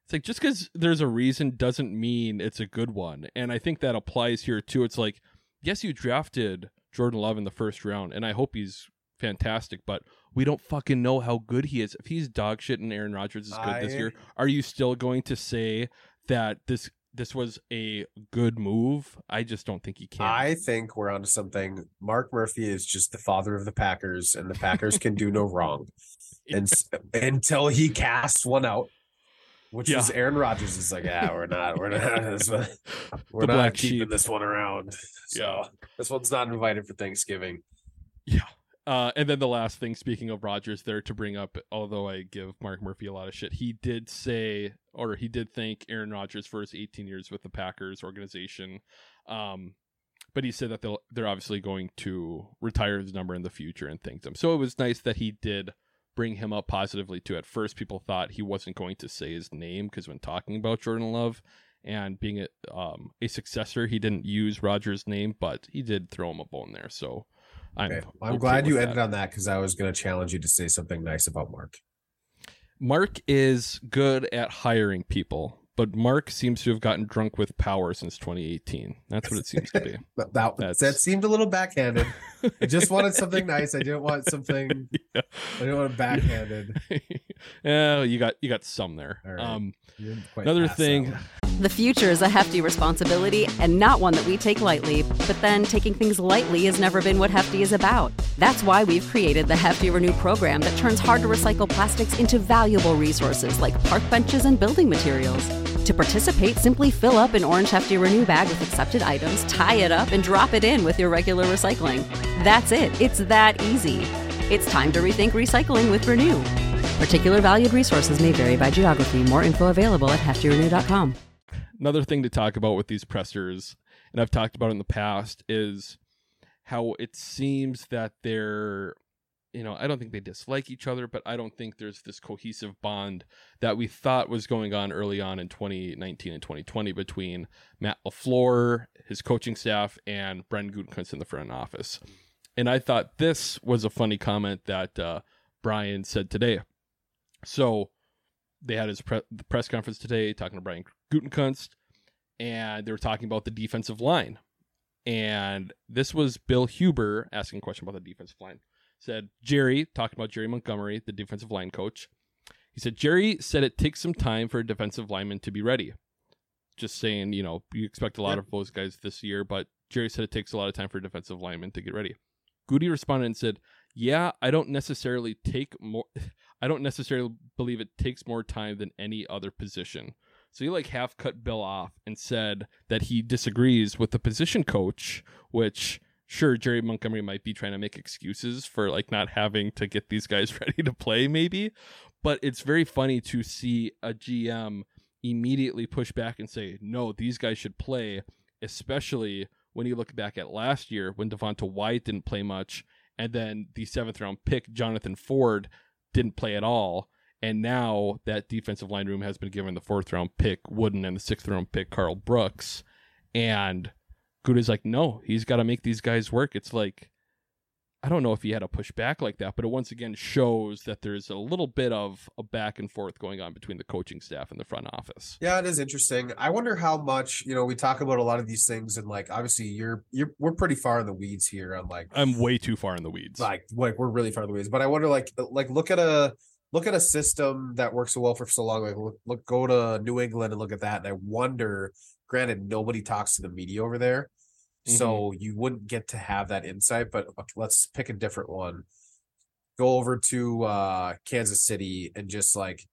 It's like just because there's a reason doesn't mean it's a good one. And I think that applies here too. It's like, yes, you drafted Jordan Love in the first round, and I hope he's fantastic, but we don't fucking know how good he is. If he's dog shit and Aaron Rodgers is good this year, are you still going to say that this this was a good move? I just don't think he can. I think we're onto something. Mark Murphy is just the father of the Packers, and the Packers can do no *laughs* wrong. And until he casts one out, which Yeah. was Aaron Rodgers, is like, yeah, we're not, we're not, *laughs* this one- *laughs* we're The not keeping sheep. this one around. So Yeah. this one's not invited for Thanksgiving. Yeah. Uh, and then the last thing, speaking of Rodgers, there to bring up, although I give Mark Murphy a lot of shit, he did say, or he did thank Aaron Rodgers for his 18 years with the Packers organization. Um, but he said that they'll, they're obviously going to retire his number in the future and thanked him. So it was nice that he did bring him up positively too. At first, people thought he wasn't going to say his name because when talking about Jordan Love and being a, um, a successor, he didn't use Rodgers' name, but he did throw him a bone there. So I'm, Okay. I'm glad you ended that. on that because I was going to challenge you to say something nice about Mark. Mark is good at hiring people, but Mark seems to have gotten drunk with power since 2018. That's what it seems to be. *laughs* But that That's- that seemed a little backhanded. *laughs* I just wanted something nice. I didn't want something. *laughs* Yeah. I didn't want it backhanded. yeah, you got you got some there. All right. Um, You didn't quite another thing. The future is a hefty responsibility and not one that we take lightly, but then taking things lightly has never been what Hefty is about. That's why we've created the Hefty Renew program that turns hard to recycle plastics into valuable resources like park benches and building materials. To participate, simply fill up an orange Hefty Renew bag with accepted items, tie it up, and drop it in with your regular recycling. That's it. It's that easy. It's time to rethink recycling with Renew. Particular valued resources may vary by geography. More info available at heftyrenew.com. another thing to talk about with these pressers, and I've talked about in the past, is how it seems that they're, you know, I don't think they dislike each other, but I don't think there's this cohesive bond that we thought was going on early on in 2019 and 2020 between Matt LaFleur, his coaching staff, and Brendan Gutekunst in the front office. And I thought this was a funny comment that uh, Brian said today. So they had his pre- press conference today talking to Brian Gutekunst, and they were talking about the defensive line. And this was Bill Huber asking a question about the defensive line. Said Jerry, talking about Jerry Montgomery, the defensive line coach. He said, Jerry said it takes some time for a defensive lineman to be ready. Just saying, you know, you expect a lot of those guys this year, but Jerry said it takes a lot of time for a defensive lineman to get ready. Gutey responded and said, Yeah, I don't necessarily take more *laughs* I don't necessarily believe it takes more time than any other position. So he like half cut Bill off and said that he disagrees with the position coach, which sure Jerry Montgomery might be trying to make excuses for like not having to get these guys *laughs* ready to play maybe, but it's very funny to see a GM immediately push back and say, "No, these guys should play," especially when you look back at last year when Devonte Wyatt didn't play much and then the 7th round pick Jonathan Ford didn't play at all. And now that defensive line room has been given the fourth round pick, Wooden, and the sixth round pick, Karl Brooks. And Gutey's like, no, he's got to make these guys work. It's like, I don't know if he had to push back like that, but it once again shows that there's a little bit of a back and forth going on between the coaching staff and the front office. Yeah, it is interesting. I wonder how much, you know, we talk about a lot of these things and like obviously you're you're we're pretty far in the weeds here I'm like I'm way too far in the weeds. like like we're really far in the weeds. But I wonder like like look at a look at a system that works so well for so long. Like look, look go to New England and look at that. And I wonder, granted, nobody talks to the media over there. So you wouldn't get to have that insight, but let's pick a different one. Go over to uh Kansas City and just like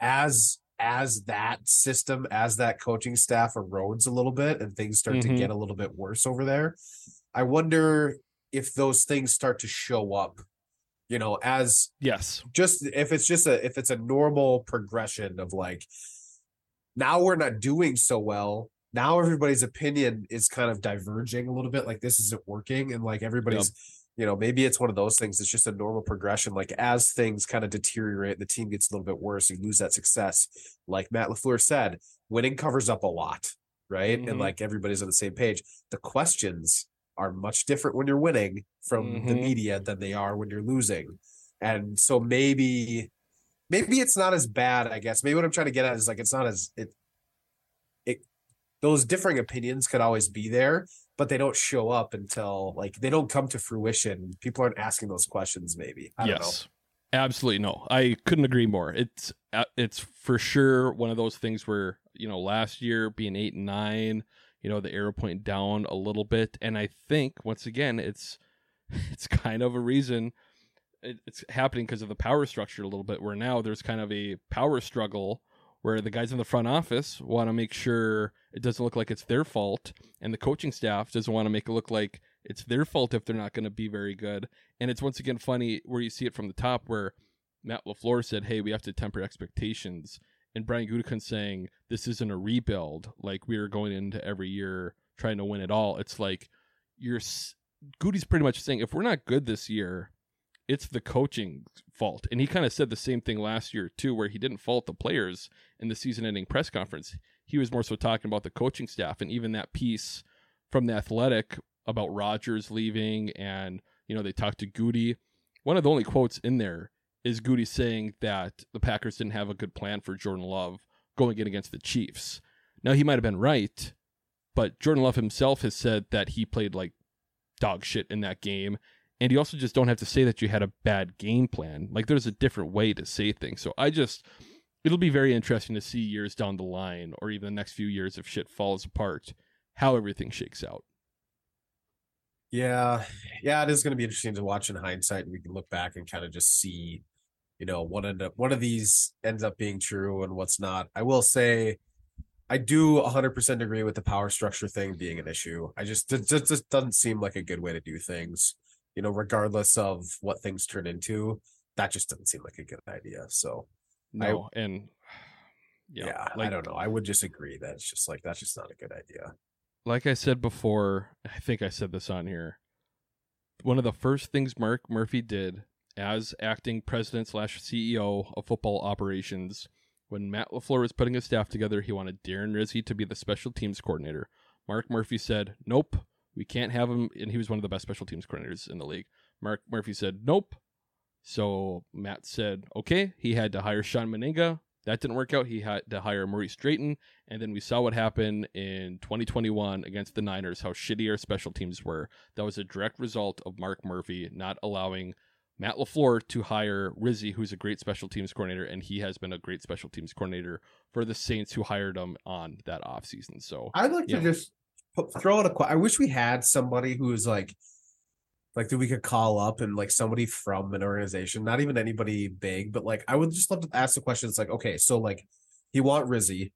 as as that system, as that coaching staff erodes a little bit and things start Mhm. to get a little bit worse over there, I wonder if those things start to show up, you know, as yes. just if it's just a if it's a normal progression of like now we're not doing so well now everybody's opinion is kind of diverging a little bit like this isn't working and like everybody's you know maybe it's one of those things it's just a normal progression like as things kind of deteriorate the team gets a little bit worse you lose that success. Like matt lafleur said winning covers up a lot right? Mhm. and like everybody's on the same page. The questions are much different when you're winning from the Mhm. media than they are when you're losing. And so maybe maybe it's not as bad i guess. Maybe what i'm trying to get at is like it's not as it those differing opinions could always be there but they don't show up until like they don't come to fruition people aren't asking those questions maybe i yes. Absolutely no. I couldn't agree more. It's uh, it's for sure one of those things where, you know, last year being 8 and 9, you know, the arrow point down a little bit and I think once again it's *laughs* it's kind of a reason it's happening because of the power structure a little bit where now there's kind of a power struggle where the guys in the front office want to make sure it doesn't look like it's their fault and the coaching staff doesn't want to make it look like It's their fault if they're not going to be very good. And it's once again funny where you see it from the top where Matt LaFleur said, Hey, we have to temper expectations. And Brian Gutekunst saying, This isn't a rebuild. Like we are going into every year trying to win it all. It's like you're Gutey's pretty much saying, if we're not good this year, it's the coaching fault. And he kind of said the same thing last year too, where he didn't fault the players in the season ending press conference. He was more so talking about the coaching staff and even that piece from the athletic about Rodgers leaving and, you know, they talked to Gutey. One of the only quotes in there is Gutey saying that the Packers didn't have a good plan for Jordan Love going in against the Chiefs. Now he might have been right, but Jordan Love himself has said that he played like dog shit in that game. And you also just don't have to say that you had a bad game plan. Like there's a different way to say things. So I just it'll be very interesting to see years down the line or even the next few years if shit falls apart, how everything shakes out. Yeah, yeah, it is going to be interesting to watch in hindsight, and we can look back and kind of just see, you know, what end up one of these ends up being true and what's not. I will say, I do 100% agree with the power structure thing being an issue. I just it just, just doesn't seem like a good way to do things. You know, regardless of what things turn into, that just doesn't seem like a good idea. So, No, and *sighs* yeah, yeah, I don't know. I would just agree that it's just like that's just not a good idea. like I said before, I think I said this on here. One of the first things Mark Murphy did as acting president slash CEO of football operations, when Matt LaFleur was putting his staff together, he wanted Darren Rizzi to be the special teams coordinator. Mark Murphy said, Nope, we can't have him. And he was one of the best special teams coordinators in the league. Mark Murphy said, Nope. So Matt said, Okay. He had to hire Shawn Mennenga. That didn't work out. He had to hire Maurice Drayton. And then we saw what happened in 2021 against the Niners, how shitty our special teams were. That was a direct result of Mark Murphy not allowing Matt LaFleur to hire Rizzi, who's a great special teams coordinator, and he has been a great special teams coordinator for the Saints who hired him on that offseason. So I'd like to Yeah. just throw out a. question. I wish we had somebody who is like, like that we could call up and like somebody from an organization, not even anybody big, but like I would just love to ask the question. It's like, okay, so like, you want Rizzi,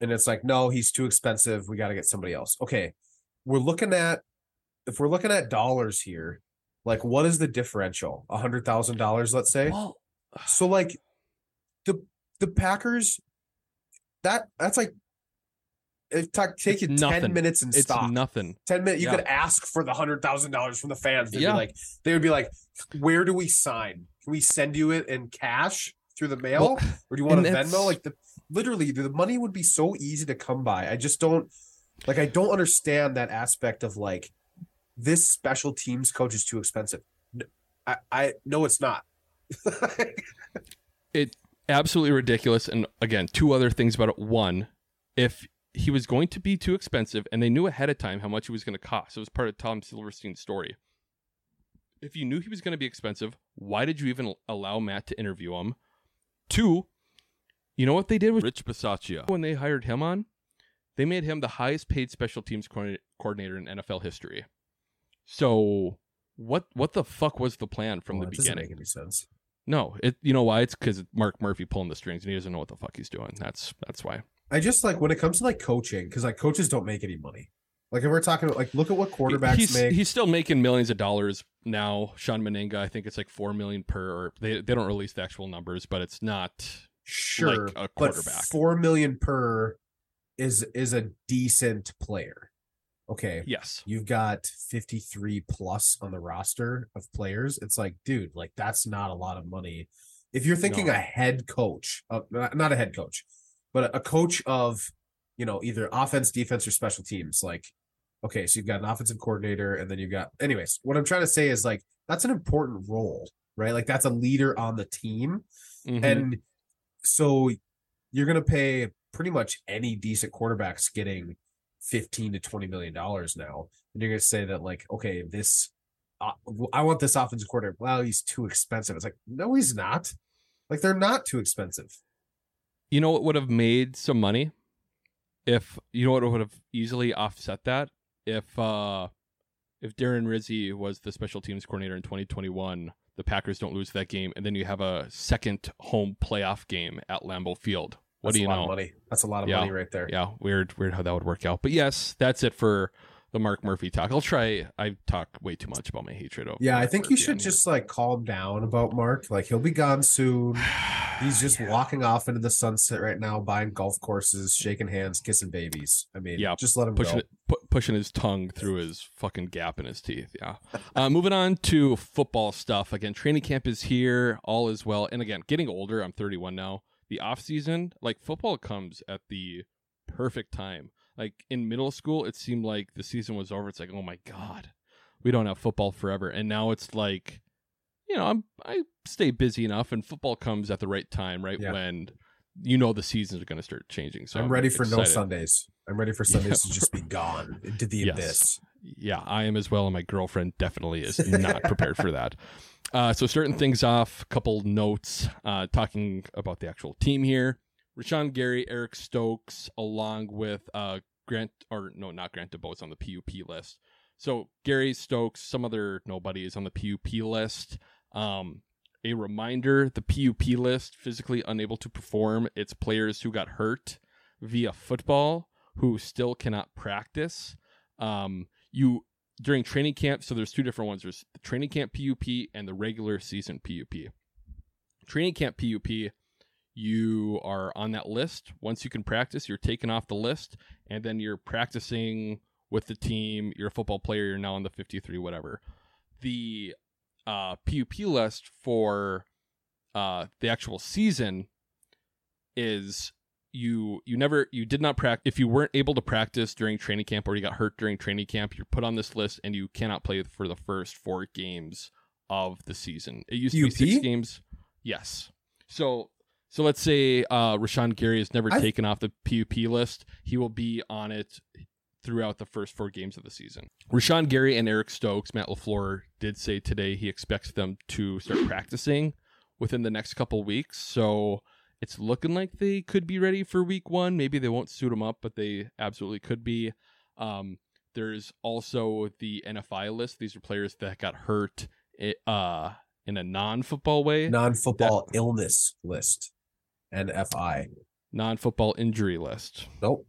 and it's like, no, he's too expensive. We got to get somebody else. Okay, we're looking at if we're looking at dollars here, like what is the differential? A hundred thousand dollars, let's say. well, So like the the Packers that that's like it took take you It's 10 minutes in it's stock. nothing. 10 minutes you Yeah. could ask for the hundred thousand dollars from the fans. They'd Yeah. be like they would be like, Where do we sign? Can we send you it in cash through the mail? Well, or do you want a Venmo? Like the literally the money would be so easy to come by. I just don't like I don't understand that aspect of like this special teams coach is too expensive. I, I no it's not. *laughs* it absolutely ridiculous. And again, two other things about it. One, if he was going to be too expensive and they knew ahead of time how much it was going to cost, it was part of Tom Silverstein's story. If you knew he was going to be expensive, why did you even allow Matt to interview him? Two, you know what they did with Rich Bisaccia when they hired him on? They made him the highest paid special teams coordinator coordinator in NFL history. So what what the fuck was the plan from Well, the that doesn't beginning? make any sense. No, it you know why? It's because Mark Murphy pulling the strings and he doesn't know what the fuck he's doing. That's that's why. I just like when it comes to like coaching, because like coaches don't make any money. Like if we're talking about like look at what quarterbacks he's, make. he's still making millions of dollars now. Shawn Mennenga, I think it's like four million per. Or they they don't release the actual numbers, but it's not sure, like a but quarterback. four million per is is a decent player. Okay, yes. you've got 53 plus on the roster of players. It's like, dude, like that's not a lot of money. If you're thinking No. a head coach, uh, not a head coach, but a coach of, you know, either offense, defense, or special teams, like, okay, so you've got an offensive coordinator, and then you've got, anyways, what I'm trying to say is like that's an important role, right? Like that's a leader on the team, Mhm. and so you're gonna pay pretty much any decent quarterbacks getting 15 to 20 million dollars now. And you're gonna say that like okay this uh, i want this offensive quarterback well he's too expensive. It's like no he's not. Like they're not too expensive you know what would have made some money if you know what would have easily offset that if uh if Darren Rizzi was the special teams coordinator in 2021, the Packers don't lose that game, and then you have a second home playoff game at Lambeau Field. What That's do you a lot know? of money that's a lot of Yeah. money right there Yeah, weird, weird how that would work out. But yes, that's it for the Mark Murphy talk. I'll try. I talk way too much about my hatred of. Yeah, I Mark think you should just like calm down about Mark. Like he'll be gone soon. *sighs* He's just walking off into the sunset right now, buying golf courses, shaking hands, kissing babies. I mean, Yeah, just let him pushing go. it, pu- pushing his tongue through his fucking gap in his teeth. Yeah. Uh, moving on to football stuff. Again, training camp is here. All is well. And again, getting older. I'm 31 now. The off season, like football, comes at the perfect time. Like in middle school, it seemed like the season was over. It's like, oh my god, we don't have football forever. And now it's like, you know, I'm I stay busy enough, and football comes at the right time, right Yeah. when you know the seasons are going to start changing. So I'm ready for no. Sundays. I'm ready for *laughs* Sundays to just be gone into the Yes. abyss. Yeah, I am as well, and my girlfriend definitely is not prepared for that. Uh, so starting things off, a couple notes uh, talking about the actual team here. Rashan Gary, Eric Stokes, along with uh, Grant, or no, not Grant DuBose on the PUP list. So Gary Stokes, some other nobody is on the PUP list. Um, a reminder: the PUP list, physically unable to perform, it's players who got hurt via football who still cannot practice. Um, you during training camp. So there's two different ones. There's the training camp PUP and the regular season PUP. Training camp PUP, you are on that list. Once you can practice, you're taken off the list, and then you're practicing with the team. You're a football player. You're now on the 53, whatever. The uh, PUP list for uh, the actual season is you you never you did not practice if you weren't able to practice during training camp or you got hurt during training camp you're put on this list and you cannot play for the first four games of the season it used to be six games yes so so let's say uh rashan gary is never I- taken off the pup list he will be on it throughout the first four games of the season rashan gary and eric stokes matt lafleur did say today he expects them to start practicing within the next couple weeks so it's looking like they could be ready for week one. Maybe they won't suit them up, but they absolutely could be. Um, there's also the NFI list. These are players that got hurt uh, in a non-football way, Non-football illness list. NFI. non-football injury list. Nope.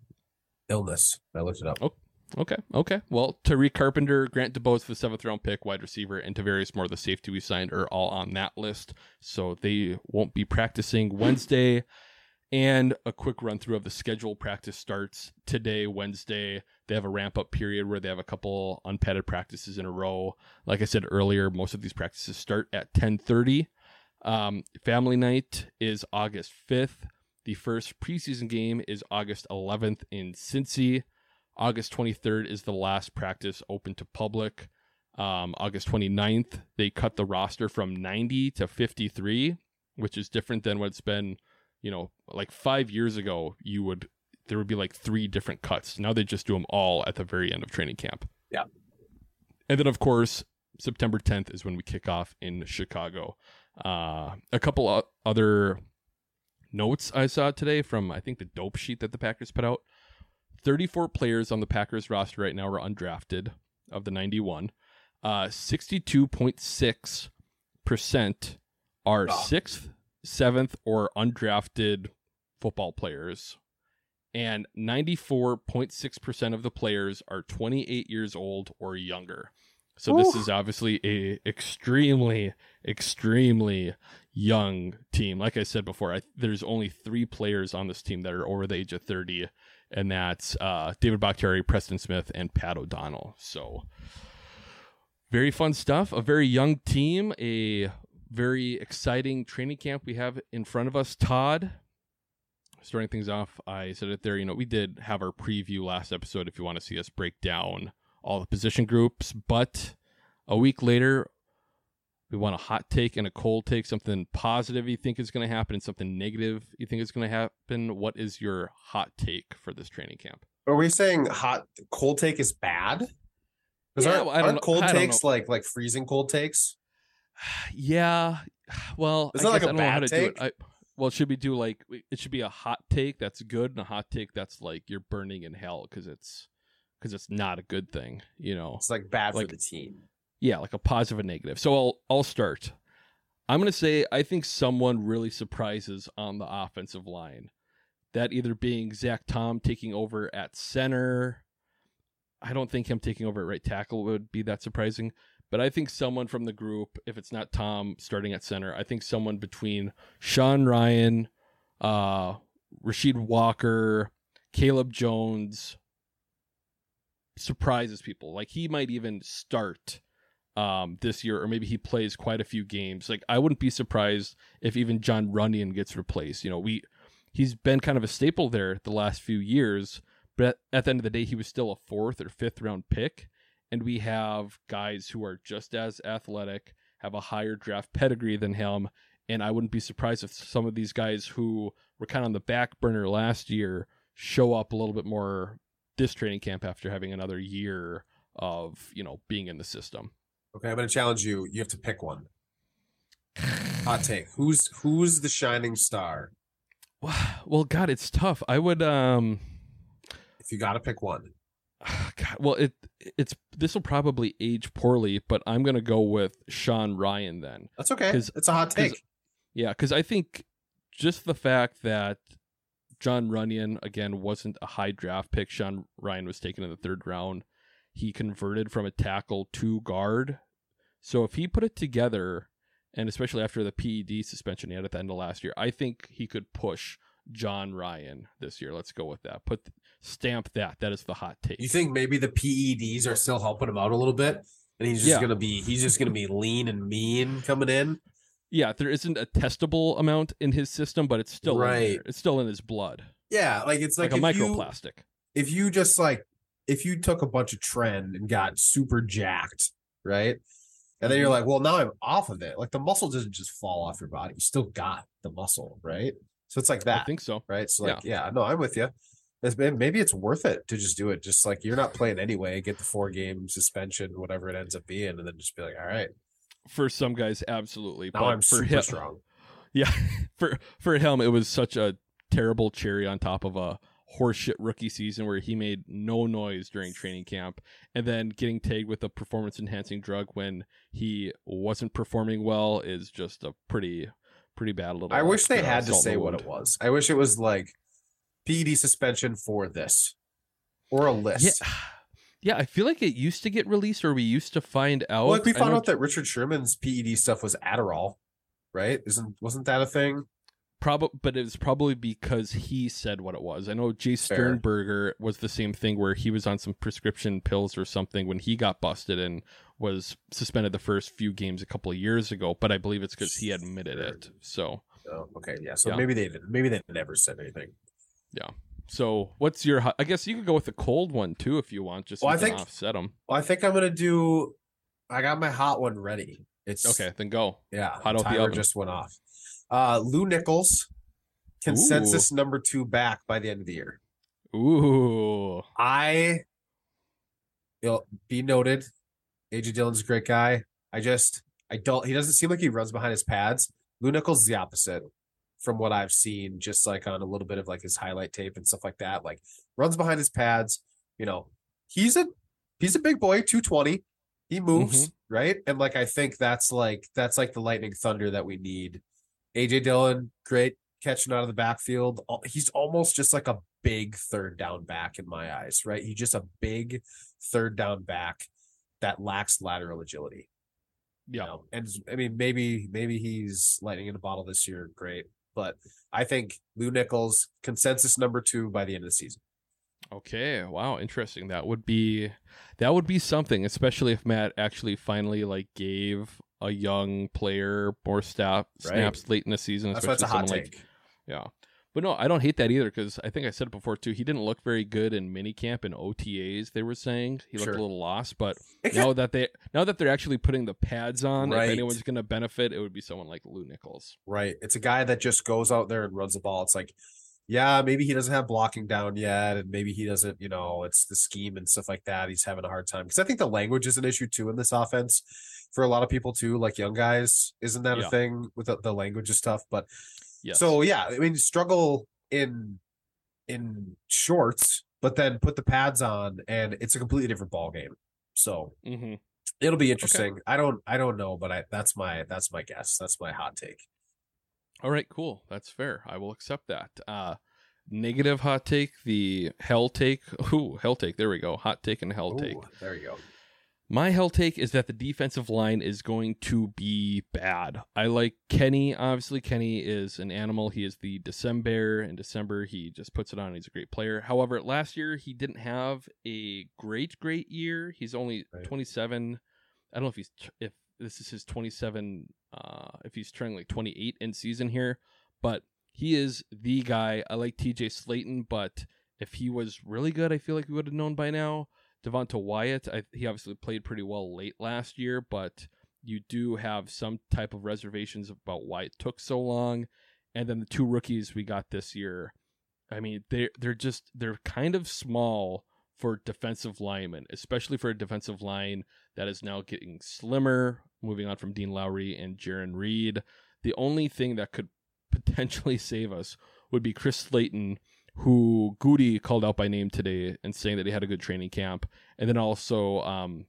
Illness. I looked it up. Oh, okay, okay. Well, Tariq Carpenter, Grant DuBose, the seventh round pick, wide receiver, and Tarvarius Moore, the safety we signed, are all on that list. So they won't be practicing Wednesday. And a quick run through of the schedule. Practice starts today, Wednesday. They have a ramp up period where they have a couple unpadded practices in a row. Like I said earlier, most of these practices start at 10:30. Um, family night is August 5th. The first preseason game is August 11th in Cincy. August 23rd is the last practice open to public. Um, August 29th, they cut the roster from 90 to 53, which is different than what it's been, you know, like five years ago. You would, there would be like three different cuts. Now they just do them all at the very end of training camp. Yeah. And then, of course, September 10th is when we kick off in Chicago. Uh, a couple other notes I saw today from, I think, the dope sheet that the Packers put out. 34 players on the Packers roster right now are undrafted of the 91. Uh, 62.6% are sixth, seventh, or undrafted football players. And 94.6% of the players are 28 years old or younger. So this is obviously a extremely, extremely young team. Like I said before, I, there's only three players on this team that are over the age of 30, and that's uh, David Bakhtiari, Preston Smith, and Pat O'Donnell. So very fun stuff. A very young team. A very exciting training camp we have in front of us. Todd, starting things off, I said it there. You know, we did have our preview last episode. If you want to see us break down all the position groups, but a week later, we want a hot take and a cold take. Something positive you think is going to happen, and something negative you think is going to happen. What is your hot take for this training camp? Are we saying hot cold take is bad? Because Yeah, aren't, aren't cold takes like like freezing cold takes? *sighs* Yeah. Well, Is I that like guess a I don't know how bad to do it. take? I, well, should we do like it should be a hot take that's good and a hot take that's like you're burning in hell because it's because it's not a good thing, you know. It's like bad Like- for the team. Yeah, like a positive and negative. So I'll I'll start. I'm gonna say I think someone really surprises on the offensive line. That either being Zach Tom taking over at center, I don't think him taking over at right tackle would be that surprising. But I think someone from the group, if it's not Tom starting at center, I think someone between Sean Rhyan, uh, Rasheed Walker, Caleb Jones surprises people. Like he might even start um, this year, or maybe he plays quite a few games. Like I wouldn't be surprised if even Jon Runyan gets replaced. You know, we he's been kind of a staple there the last few years, but at the end of the day, he was still a fourth or fifth round pick, and we have guys who are just as athletic, have a higher draft pedigree than him, and I wouldn't be surprised if some of these guys who were kind of on the back burner last year show up a little bit more this training camp after having another year of you know being in the system. Okay, I'm going to challenge you. You have to pick one. *sighs* Hot take. Who's who's the shining star? *sighs* Well, God, it's tough. I would um If you got to pick one. *sighs* God, well, it it's this will probably age poorly, but I'm gonna go with Sean Rhyan then. That's okay. 'Cause- It's a hot take. Yeah, because I think just the fact that Jon Runyan again wasn't a high draft pick. Sean Rhyan was taken in the third round. He converted from a tackle to guard. So if he put it together, and especially after the PED suspension he had at the end of last year, I think he could push John Ryan this year. Let's go with that. Put stamp that. That is the hot take. You think maybe the PEDs are still helping him out a little bit, and he's just Yeah. gonna be he's just gonna be lean and mean coming in. Yeah, there isn't a testable amount in his system, but it's still in Right. there. It's still in his blood, Yeah, like it's like, like, a if you- microplastic. if you just like if you took a bunch of tren and got super jacked, right? And then you're mm-hmm. like, well, now I'm off of it. Like the muscle doesn't just fall off your body. You still got the muscle, right? So it's like that. I think so. right? So like, yeah, no, I'm with you. It's, been- maybe it's worth it to just do it. Just like you're not playing anyway, get the four game suspension, whatever it ends up being, and then just be like, all right, For some guys, absolutely. now but I'm for super him, strong. *laughs* Yeah, for for him, it was such a terrible cherry on top of a horseshit rookie season where he made no noise during training camp, and then getting tagged with a performance enhancing drug when he wasn't performing well is just a pretty pretty bad little. I wish they uh, had to say the what it was. I wish it was like PED suspension for this or a list. Yeah. Yeah, I feel like it used to get released, or we used to find out. Well, like we found out that Richard Sherman's PED stuff was Adderall, right? Isn't wasn't that a thing? Probably, but it was probably because he said what it was. I know Jay Fair. Sternberger was the same thing where he was on some prescription pills or something when he got busted and was suspended the first few games a couple of years ago. But I believe it's because he admitted it. So, Oh, okay, yeah. So Yeah. maybe they didn't. Maybe they never said anything. yeah. So, what's your? I guess you could go with the cold one too if you want. Just Well, I think- offset them. Well, I think I'm gonna do. I got my hot one ready. It's Okay, then go. Yeah, Hot out the timer oven. just went off. Uh, Lew Nichols, consensus number two back by the end of the year. Ooh, I, it'll be noted, AJ Dillon's a great guy. I just, I don't. He doesn't seem like he runs behind his pads. Lew Nichols is the opposite, from what I've seen, just like on a little bit of like his highlight tape and stuff like that. Like runs behind his pads. You know, he's a he's a big boy, two twenty. He moves mm-hmm. right, and like I think that's like that's like the lightning thunder that we need. AJ Dillon, great catching out of the backfield. He's almost just like a big third down back in my eyes, right? He's just a big third down back that lacks lateral agility. yeah. You know? And I mean, maybe maybe he's lightning in a bottle this year, great. But I think Lew Nichols consensus number two by the end of the season. Okay, wow, interesting. That would be that would be something, especially if Matt actually finally like gave a young player more Right. snaps late in the season. That's a hot someone like- take. yeah. But no, I don't hate that either because I think I said it before too. He didn't look very good in minicamp and OTAs. They were saying he looked Sure. a little lost, but now that they now that they're actually putting the pads on, Right. if anyone's going to benefit, it would be someone like Lew Nichols. Right. It's a guy that just goes out there and runs the ball. It's like, yeah, maybe he doesn't have blocking down yet, and maybe he doesn't, you know, it's the scheme and stuff like that. He's having a hard time because I think the language is an issue too in this offense for a lot of people too, like young guys. Isn't that Yeah. a thing with the, the language and stuff? But Yes. so yeah, I mean, struggle in in shorts, but then put the pads on, and it's a completely different ball game. So hmm it'll be interesting. I don't, I don't know, but I that's my that's my guess. That's my hot take. All right, cool. That's fair. I will accept that. Uh, negative hot take, the hell take. *laughs* Ooh, hell take. There we go. Hot take and hell take. There you go. My hell take is that the defensive line is going to be bad. I like Kenny. Obviously, Kenny is an animal. He is the December. In December, he just puts it on. He's a great player. However, last year he didn't have a great, great year. He's only Right. 27. I don't know if he's if this is his 27. Uh, if he's turning like 28 in season here, but he is the guy. I like T.J. Slaton, but if he was really good, I feel like we would have known by now. Devonte Wyatt, I, he obviously played pretty well late last year, but you do have some type of reservations about why it took so long. And then the two rookies we got this year, I mean, they they're just they're kind of small for defensive linemen, especially for a defensive line that is now getting slimmer. Moving on from Dean Lowry and Jarran Reed, the only thing that could potentially save us would be Chris Slayton, who Gutey called out by name today and saying that he had a good training camp, and then also um,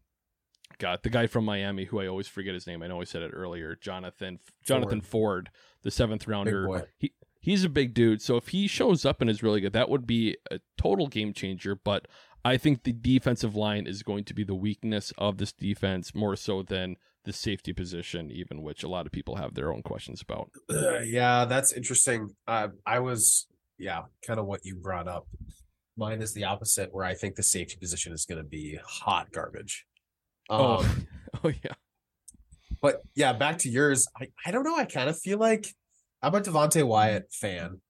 got the guy from Miami who I always forget his name. I know I said it earlier, Jonathan Jonathan Ford, the seventh rounder. boy. He he's a big dude, so if he shows up and is really good, that would be a total game changer. But I think the defensive line is going to be the weakness of this defense more so than the safety position, even which a lot of people have their own questions about. Uh, yeah, that's interesting. Uh, I was, yeah, kind of what you brought up. Mine is the opposite, where I think the safety position is going to be hot garbage. Um, oh, *laughs* oh yeah. But yeah, back to yours. I, I don't know. I kind of feel like I'm a Devonte Wyatt fan.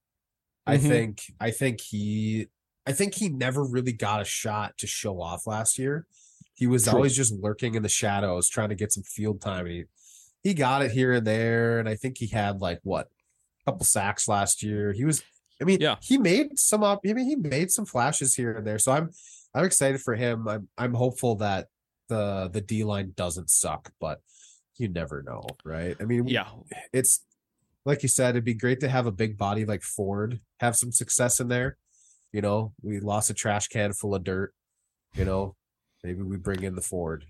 I Mhm. think I think he I think he never really got a shot to show off last year. He was True. always just lurking in the shadows, trying to get some field time. And he, he got it here and there, and I think he had like what a couple sacks last year. He was, I mean, Yeah. he made some up. I mean, he made some flashes here and there. So I'm I'm excited for him. I'm I'm hopeful that the the D line doesn't suck, but you never know, right? I mean, Yeah. it's like you said, it'd be great to have a big body like Ford have some success in there. You know, we lost a trash can full of dirt. You know, maybe we bring in the Ford.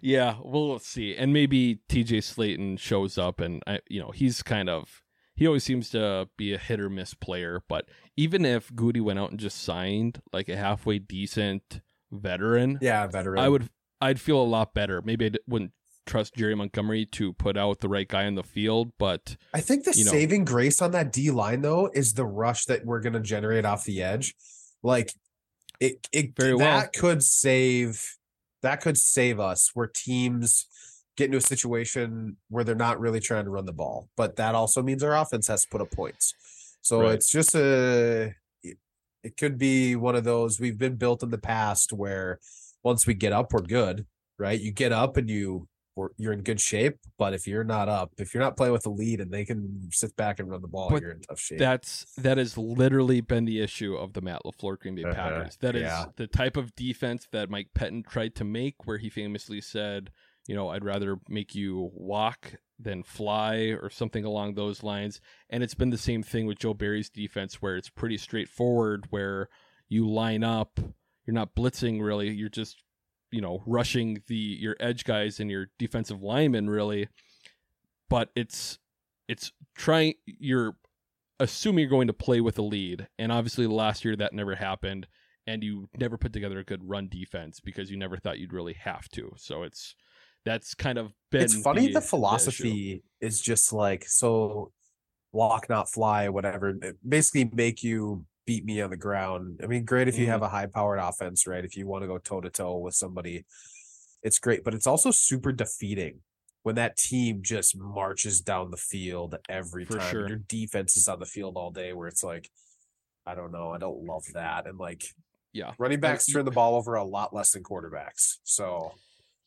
Yeah, we'll see. And maybe TJ Slaton shows up and I you know, he's kind of he always seems to be a hit or miss player, but even if Gutey went out and just signed like a halfway decent veteran, Yeah, veteran. I would I'd feel a lot better. Maybe I wouldn't trust Jerry Montgomery to put out the right guy in the field, but I think the you know- saving grace on that D line though is the rush that we're gonna generate off the edge. Like it, it Very that well. could save that could save us where teams get into a situation where they're not really trying to run the ball. But that also means our offense has to put up points. So Right. it's just a it, it could be one of those we've been built in the past where once we get up, we're good, right? You get up and you you're in good shape. But if you're not up, if you're not playing with the lead and they can sit back and run the ball, But you're in tough shape. That's that has literally been the issue of the Matt Lafleur Green Bay Uh-huh, Packers. That is yeah. the type of defense that Mike Pettine tried to make, where he famously said, "You know, I'd rather make you walk than fly," or something along those lines. And it's been the same thing with Joe Barry's defense, where it's pretty straightforward, where you line up, you're not blitzing really, you're just you know rushing the your edge guys and your defensive linemen really. But it's it's trying you're assuming you're going to play with a lead. And obviously last year that never happened. And you never put together a good run defense because you never thought you'd really have to. So it's that's kind of been it's funny the, issue. philosophy is just like so walk not fly whatever basically make you beat me on the ground i mean great if you Mm-hmm. have a high powered offense right if you want to go toe to toe with somebody it's great but it's also super defeating when that team just marches down the field every For time sure. your defense is on the field all day where it's like i don't know i don't love that and like yeah running backs turn the ball over a lot less than quarterbacks so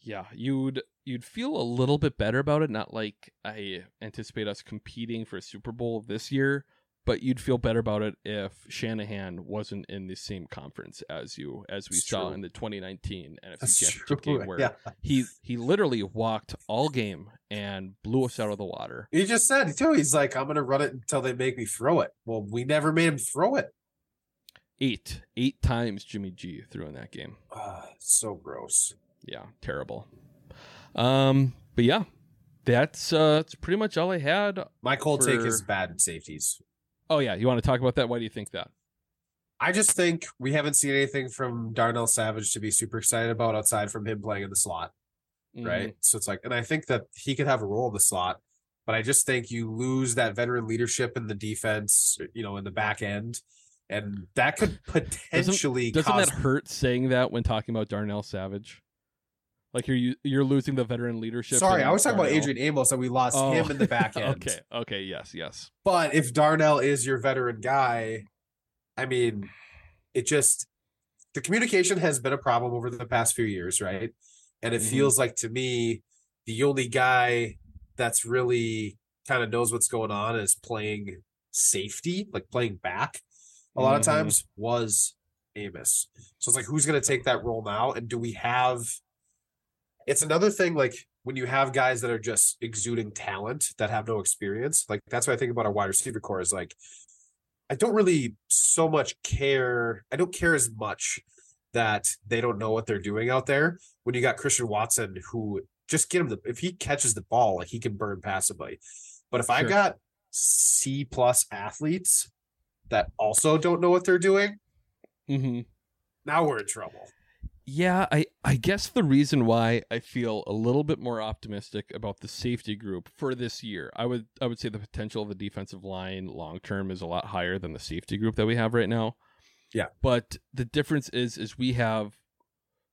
Yeah, you'd you'd feel a little bit better about it. Not like I anticipate us competing for a Super Bowl this year, but you'd feel better about it if Shanahan wasn't in the same conference as you, as we That's saw true. in the 2019 NFC That's Championship true, game, where yeah. he he literally walked all game and blew us out of the water. He just said too. He's like, I'm gonna run it until they make me throw it. Well, we never made him throw it. Eight eight times Jimmy G threw in that game. Ah, so gross. Yeah, terrible. Um, but yeah, that's uh, that's pretty much all I had. My cold take is bad safeties. Oh yeah, you want to talk about that? Why do you think that? I just think we haven't seen anything from Darnell Savage to be super excited about outside from him playing in the slot, Mhm. right? So it's like, and I think that he could have a role in the slot, but I just think you lose that veteran leadership in the defense, you know, in the back end, and that could potentially Doesn't cause that hurt saying that when talking about Darnell Savage? Like you're you're losing the veteran leadership. Sorry, I was talking about Adrian Amos and we lost Oh, him in the *laughs* back end. okay, okay, yes, yes. But if Darnell is your veteran guy, I mean, it just the communication has been a problem over the past few years, right? And it Mhm. feels like to me, the only guy that's really kind of knows what's going on is playing safety, like playing back a lot of Mhm. times was Amos. So it's like, who's going to take that role now? And do we have it's another thing like when you have guys that are just exuding talent that have no experience like that's what i think about our wide receiver corps is like i don't really so much care i don't care as much that they don't know what they're doing out there when you got christian watson who just get him the if he catches the ball like he can burn passively but if i Sure. got c plus athletes that also don't know what they're doing mm-hmm. now we're in trouble Yeah, I I guess the reason why I feel a little bit more optimistic about the safety group for this year, I would I would say the potential of the defensive line long term is a lot higher than the safety group that we have right now. Yeah. But the difference is is we have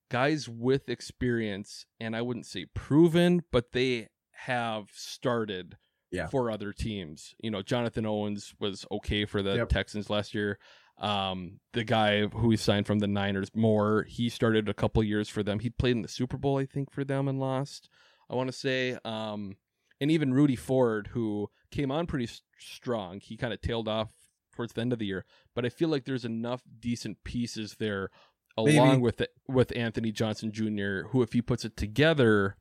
guys with experience and I wouldn't say proven, but they have started Yeah. for other teams. You know, Jonathan Owens was okay for the Yep. Texans last year. Um, the guy who we signed from the Niners, Moore, he started a couple years for them. He played in the Super Bowl, I think, for them and lost. I want to say, um, and even Rudy Ford, who came on pretty s- strong, he kind of tailed off towards the end of the year. But I feel like there's enough decent pieces there, Maybe. along with it, with Anthony Johnson Jr., who, if he puts it together,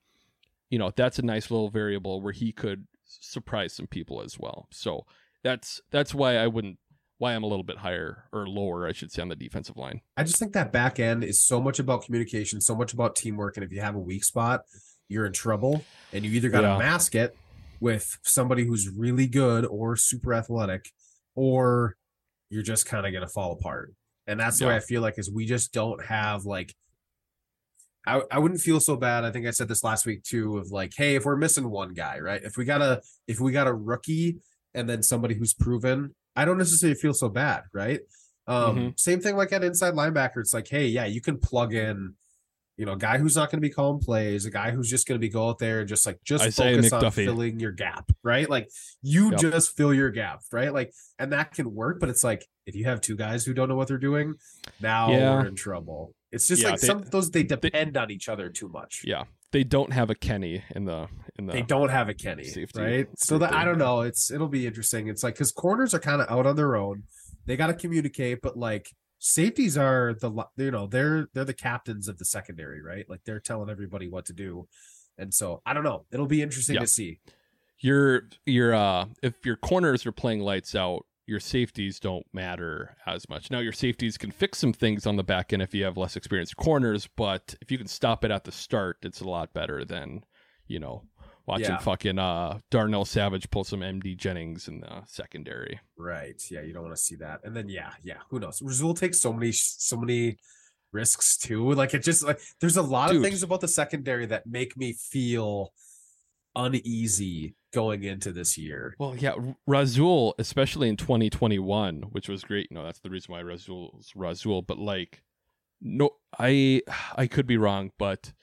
you know, that's a nice little variable where he could surprise some people as well. So that's that's why I wouldn't why I'm a little bit higher or lower, I should say, on the defensive line. I just think that back end is so much about communication, so much about teamwork. And if you have a weak spot, you're in trouble. And you either got to Yeah. mask it with somebody who's really good or super athletic, or you're just kind of going to fall apart. And that's the way I feel like is we just don't have like I, I wouldn't feel so bad. I think I said this last week too of like, hey, if we're missing one guy, right? If we got a if we got a rookie and then somebody who's proven, I don't necessarily feel so bad, right? Um, Mhm. same thing like at inside linebacker. It's like, hey, yeah, you can plug in, you know, a guy who's not going to be calling plays, a guy who's just going to be go out there and just like just focus on filling your gap, right? Like you Yep. just fill your gap, right? Like, and that can work, but it's like if you have two guys who don't know what they're doing, now Yeah. we're in trouble. It's just Yeah, like they- some of those they depend on each other too much. Yeah, they don't have a Kenny in the in the. They don't have a Kenny, Safety right? So that I don't know. It's it'll be interesting. It's like because corners are kind of out on their own. They got to communicate, but like safeties are the you know they're they're the captains of the secondary, right? Like they're telling everybody what to do. And so I don't know. It'll be interesting Yeah. to see. Your your uh, if your corners are playing lights out, your safeties don't matter as much. Now your safeties can fix some things on the back end if you have less experienced corners, but if you can stop it at the start, it's a lot better than you know watching Yeah. fucking uh Darnell Savage pull some MD Jennings in the secondary. Right. Yeah, you don't want to see that. And then yeah, yeah, who knows? Rasul takes so many so many risks too. Like it just like there's a lot Dude. of things about the secondary that make me feel uneasy going into this year. Well, yeah, Rasul, especially in 2021, which was great. You know, that's the reason why Rasul's Rasul. But like, no, I I could be wrong, but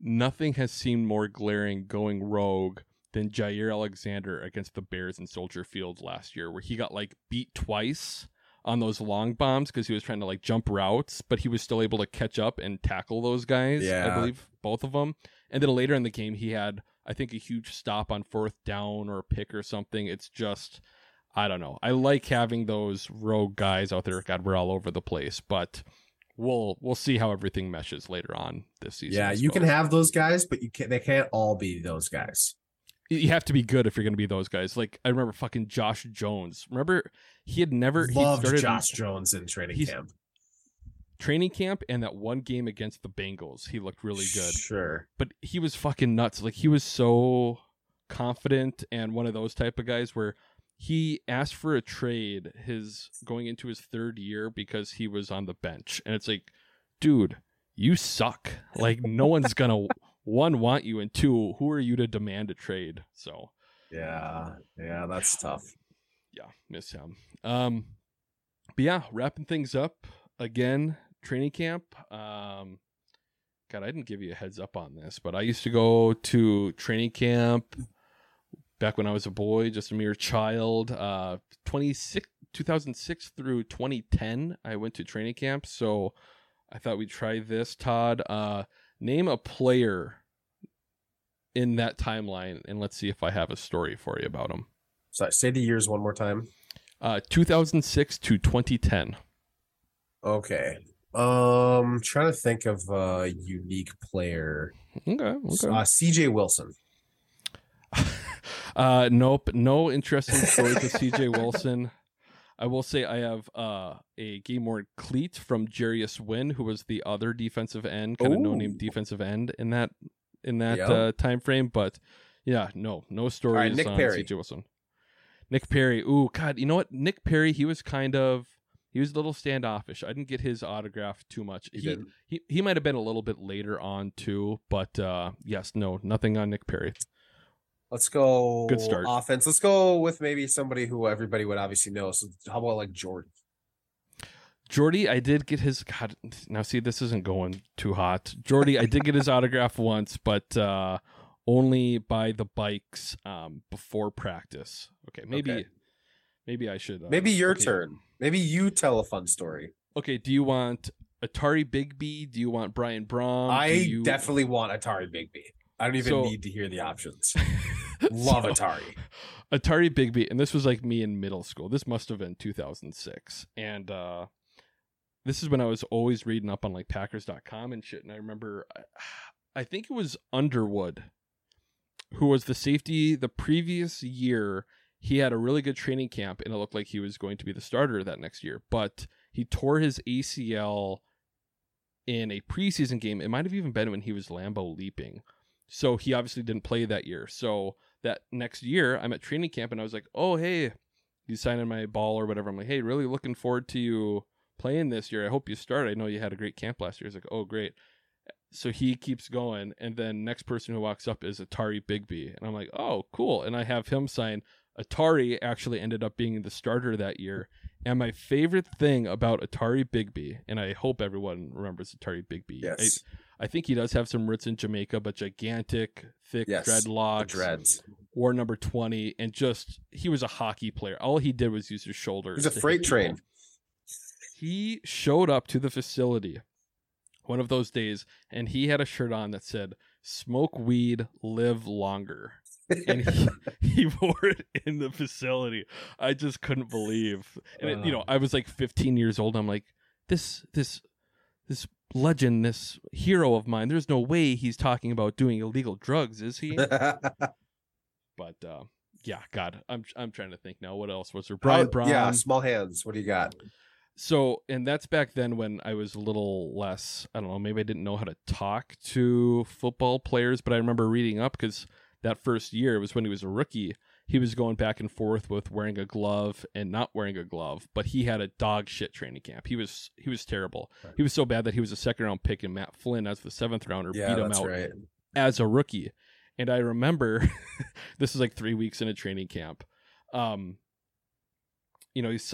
nothing has seemed more glaring going rogue than Jaire Alexander against the Bears in Soldier Field last year, where he got like beat twice on those long bombs because he was trying to like jump routes, but he was still able to catch up and tackle those guys. Yeah. I believe both of them. And then later in the game, he had I think a huge stop on fourth down or a pick or something. It's just I don't know. I like having those rogue guys out there. God, we're all over the place, but we'll we'll see how everything meshes later on this season. Yeah, you can have those guys, but you can't they can't all be those guys. you have to be good if you're going to be those guys. Like I remember fucking Josh Jones. Remember he had never he Loved started Josh Jones in training camp. Training camp and that one game against the Bengals. He looked really good. Sure. but he was fucking nuts. Like he was so confident and one of those type of guys where he asked for a trade his going into his third year because he was on the bench and it's like dude you suck like no *laughs* one's gonna one want you and two who are you to demand a trade so Yeah, yeah, that's tough. yeah miss him um but yeah wrapping things up again training camp um god i didn't give you a heads up on this but i used to go to training camp back when i was a boy just a mere child uh 26 2006 through 2010 i went to training camp so i thought we'd try this todd uh name a player in that timeline and let's see if i have a story for you about him So say the years one more time. uh 2006 to 2010 Okay. Um, trying to think of a unique player. okay okay Uh, CJ Wilson. *laughs* uh nope no interesting stories with cj wilson i will say i have uh a game worn cleat from jarius wynn who was the other defensive end kind of no name defensive end in that in that Yeah. uh time frame but yeah no no stories Nick on Perry. cj wilson nick perry ooh god you know what nick perry he was kind of he was a little standoffish i didn't get his autograph too much You he he, he might have been a little bit later on too but uh yes no nothing on nick perry Let's go Good start. offense. Let's go with maybe somebody who everybody would obviously know. So how about like Jordan? Jordy, I did get his. God, now see, this isn't going too hot. Jordy, I did get his *laughs* autograph once, but uh, only by the bikes um, before practice. Okay, maybe, Okay. Maybe I should. Uh, Maybe your okay. turn. Maybe you tell a fun story. Okay, do you want Atari Bigby? Do you want Brian Brohm? I you... definitely want Atari Bigby. I don't even So- need to hear the options. *laughs* Love So, Atari. Atari Bigby, and this was like me in middle school. This must have been 2006, and uh, this is when I was always reading up on like Packers.com and shit. And I remember, I think it was Underwood, who was the safety the previous year. He had a really good training camp, and it looked like he was going to be the starter that next year. But he tore his ACL in a preseason game. It might have even been when he was Lambo leaping. So he obviously didn't play that year. So that next year, I'm at training camp and I was like, oh, hey, you signed my ball or whatever. I'm like, hey, really looking forward to you playing this year. I hope you start. I know you had a great camp last year. He's like, oh, great. So he keeps going. And then next person who walks up is Atari Bigby. And I'm like, oh, cool. And I have him sign. Atari actually ended up being the starter that year. And my favorite thing about Atari Bigby, and I hope everyone remembers Atari Bigby. Yes. I, I think he does have some roots in Jamaica, but gigantic, thick Yes, dreadlocks, dreads. wore number 20, and just, he was a hockey player. All he did was use his shoulders. He's a freight people. train. He showed up to the facility one of those days, and he had a shirt on that said, Smoke weed, live longer. And he, *laughs* he wore it in the facility. I just couldn't believe. And it, you know, I was like 15 years old. I'm like, this this this legend, this hero of mine. There's no way he's talking about doing illegal drugs, is he? *laughs* but uh, yeah, God, I'm I'm trying to think now. What else was there? Brian Brohm. Yeah, small hands. What do you got? So, and that's back then when I was a little less, I don't know, maybe I didn't know how to talk to football players, but I remember reading up because that first year, it was when he was a rookie, he was going back and forth with wearing a glove and not wearing a glove, but he had a dog shit training camp. He was he was terrible. He was so bad that he was a second round pick and Matt Flynn as the seventh rounder Yeah, beat him out right. as a rookie. And I remember *laughs* this is like three weeks in a training camp. Um, you know, he's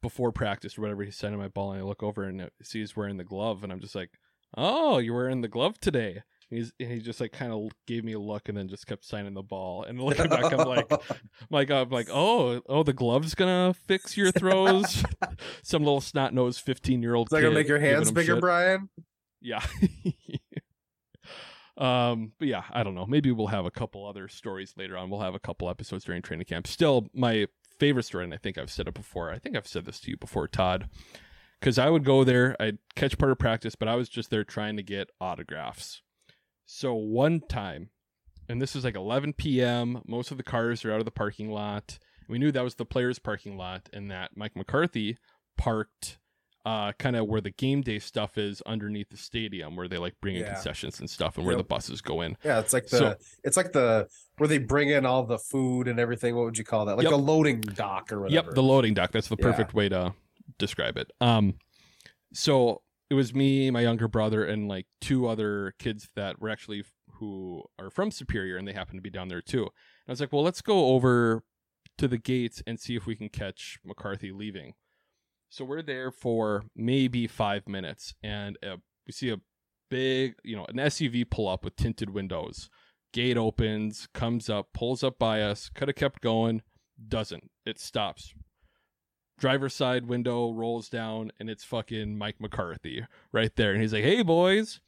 before practice or whatever, he's sending my ball, and I look over and I see he's wearing the glove, and I'm just like, "Oh, you're wearing the glove today." He's and he just like kind of gave me a look and then just kept signing the ball. And *laughs* looking back, I'm like, *laughs* I'm like I'm like, oh, oh, the glove's gonna fix your throws. *laughs* Some little snot nosed 15 year old. Is that gonna make your hands bigger, Brian? Yeah. um, but yeah, I don't know. Maybe we'll have a couple other stories later on. We'll have a couple episodes during training camp. Still, my favorite story, and I think I've said it before. I think I've said this to you before, Todd. Because I would go there, I'd catch part of practice, but I was just there trying to get autographs. So one time, and this was like 11 p.m. Most of the cars are out of the parking lot. We knew that was the players' parking lot, and that Mike McCarthy parked uh, kind of where the game day stuff is underneath the stadium, where they like bring in Yeah. concessions and stuff, and where the buses go in. Yeah, it's like the So- it's like the where they bring in all the food and everything. What would you call that? Like Yep. a loading dock or whatever. Yep, the loading dock. That's the Yeah. perfect way to describe it. Um, so it was me, my younger brother, and like two other kids that were actually who are from Superior, and they happened to be down there too. And I was like, well, let's go over to the gates and see if we can catch McCarthy leaving. So we're there for maybe five minutes, and uh, we see a big, you know, an SUV pull up with tinted windows. Gate opens, comes up, pulls up by us. Could have kept going, doesn't. It stops. Driver's side window rolls down, and it's fucking Mike McCarthy right there. And he's like, "Hey boys,"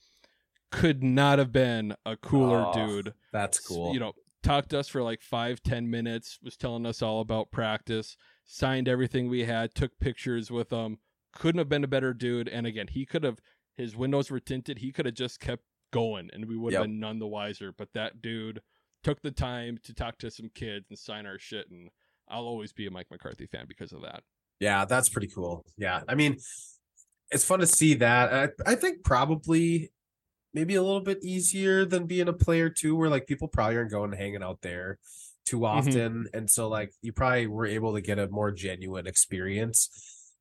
could not have been a cooler Oh, dude. That's cool. You know, talked to us for like five, ten minutes, was telling us all about practice, signed everything we had, took pictures with him. Couldn't have been a better dude. And again, he could have his windows were tinted. He could have just kept going and we would have Yep. been none the wiser. But that dude took the time to talk to some kids and sign our shit and I'll always be a Mike McCarthy fan because of that. Yeah, that's pretty cool. Yeah, I mean, it's fun to see that. I, I think probably maybe a little bit easier than being a player too, where like people probably aren't going and hanging out there too mm-hmm. often, and so like you probably were able to get a more genuine experience.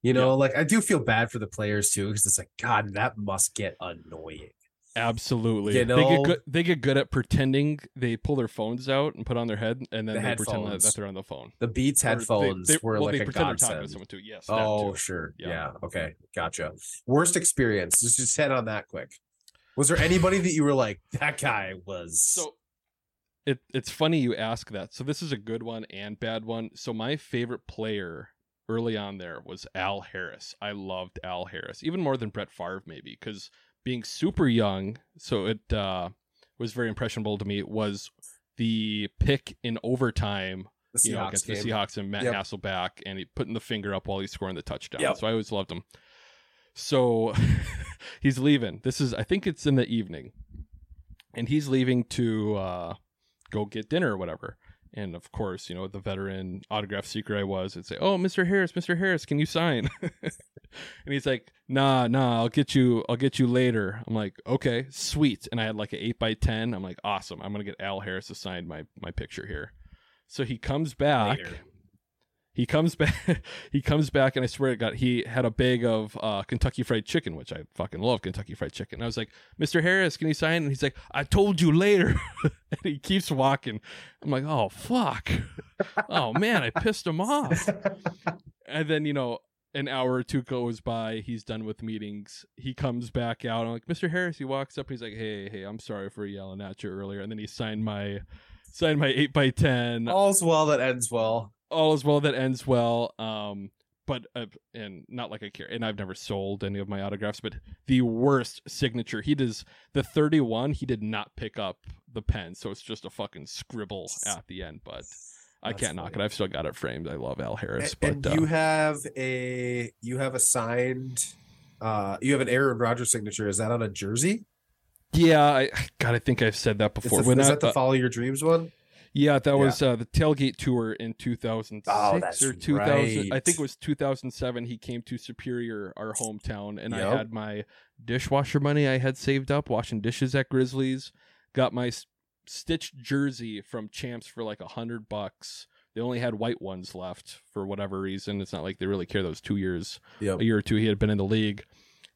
You know, like I do feel bad for the players too, because it's like God, that must get annoying. Absolutely. They get good they get good at pretending they pull their phones out and put on their head and then The they pretend that, they're on the phone. The Beats Or they- headphones they- were well, like they a pretend they're talking to godsend. someone too. Yes. Oh, too. sure. Yeah. Yeah. Okay. Gotcha. Worst experience. Just just head on that quick. Was there anybody that you were like, that guy was So it it's funny you ask that. So this is a good one and bad one. So my favorite player early on there was Al Harris. I loved Al Harris, even more than Brett Favre maybe, because being super young, so it uh, was very impressionable to me. Was the pick in overtime you know, against game? the Seahawks and Matt Yep. Hasselbeck, and he putting the finger up while he's scoring the touchdown. Yep. So I always loved him. So *laughs* he's leaving. This is, I think it's in the evening, and he's leaving to uh, go get dinner or whatever. And of course, you know, the veteran autograph seeker I was, would say, "Oh, Mr. Harris, Mr. Harris, can you sign?" *laughs* and he's like, "Nah, nah, I'll get you, I'll get you later." I'm like, "Okay, sweet." And I had like an eight by ten. I'm like, "Awesome! I'm gonna get Al Harris to sign my my picture here." So he comes back. Later. He comes back. *laughs* he comes back, and I swear to God, he had a bag of uh, Kentucky Fried Chicken, which I fucking love Kentucky Fried Chicken. I was like, "Mr. Harris, can you sign?" And he's like, "I told you later." *laughs* and he keeps walking. I'm like, "Oh fuck! oh man, I pissed him off." and then you know, an hour or two goes by. He's done with meetings. He comes back out. I'm like, "Mr. Harris." He walks up. He's like, "Hey, hey, I'm sorry for yelling at you earlier." And then he signed my signed my eight by ten All's well that ends well. All is well that ends well. Um, but uh, and not like I care. And I've never sold any of my autographs, but the worst signature. He does the thirty-one. He did not pick up the pen, so it's just a fucking scribble at the end. But I That's can't knock funny. it. I've still got it framed. I love Al Harris, and but uh, you have a you have a signed uh you have an Aaron Rodgers signature. Is that on a jersey? yeah, I God, I think I've said that before. When is I- that the uh, Follow Your Dreams one? Yeah, that Yeah. was uh, the tailgate tour in 2006 Oh, or 2000. I think it was 2007. He came to Superior, our hometown, and I had my dishwasher money I had saved up washing dishes at Grizzlies. Got my stitched jersey from Champs for like a hundred bucks. They only had white ones left for whatever reason. It's not like they really care. Those two years, Yep. a year or two, he had been in the league.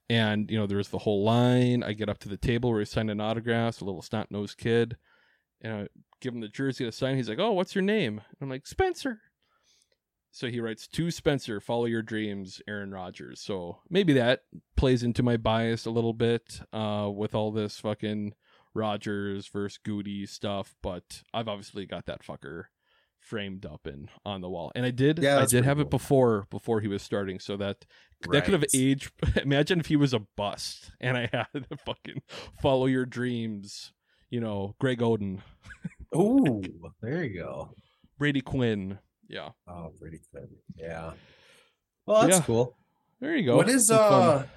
And you know, there was the whole line. I get up to the table where he signed an autograph, a little snot nosed kid, and I give him the jersey to sign. He's like, "Oh, what's your name?" And I'm like, "Spencer." So he writes to Spencer, "Follow your dreams, Aaron Rodgers." So maybe that plays into my bias a little bit uh, with all this fucking Rodgers versus Gutey stuff. But I've obviously got that fucker framed up and on the wall, and I did, Yeah, I did have cool. it before before he was starting, so that that could have aged. *laughs* Imagine if he was a bust, and I had *laughs* the fucking "Follow your dreams." You know, Greg Oden, *laughs* Ooh, there you go. Brady Quinn. Yeah, Oh, Brady Quinn. Yeah. Well, that's Yeah. cool. there you go. What is fun. uh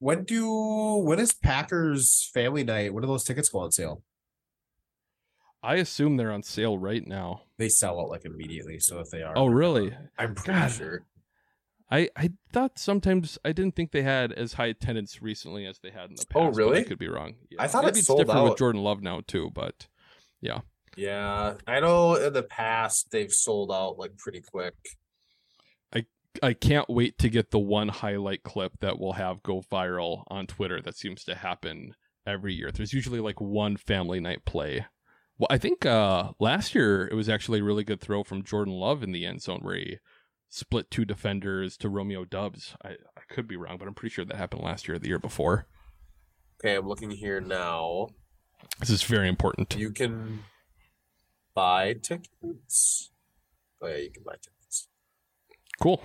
when do when is Packers family night? When do those tickets go on sale? I assume they're on sale right now. They sell out like immediately. So if they are, Oh, really? I'm pretty God. sure. I, I thought sometimes I didn't think they had as high attendance recently as they had in the past. Oh, really? I could be wrong. I thought it Maybe it's sold different with. Jordan Love now too, but yeah. Yeah, I know in the past they've sold out like pretty quick. I I can't wait to get the one highlight clip that will have go viral on Twitter. That seems to happen every year. There's usually like one family night play. Well, I think uh, last year it was actually a really good throw from Jordan Love in the end zone where he split two defenders to Romeo Doubs. I, I could be wrong, but I'm pretty sure that happened last year or the year before. Okay, I'm looking here now. This is very important. You can buy tickets. Oh yeah, you can buy tickets. Cool.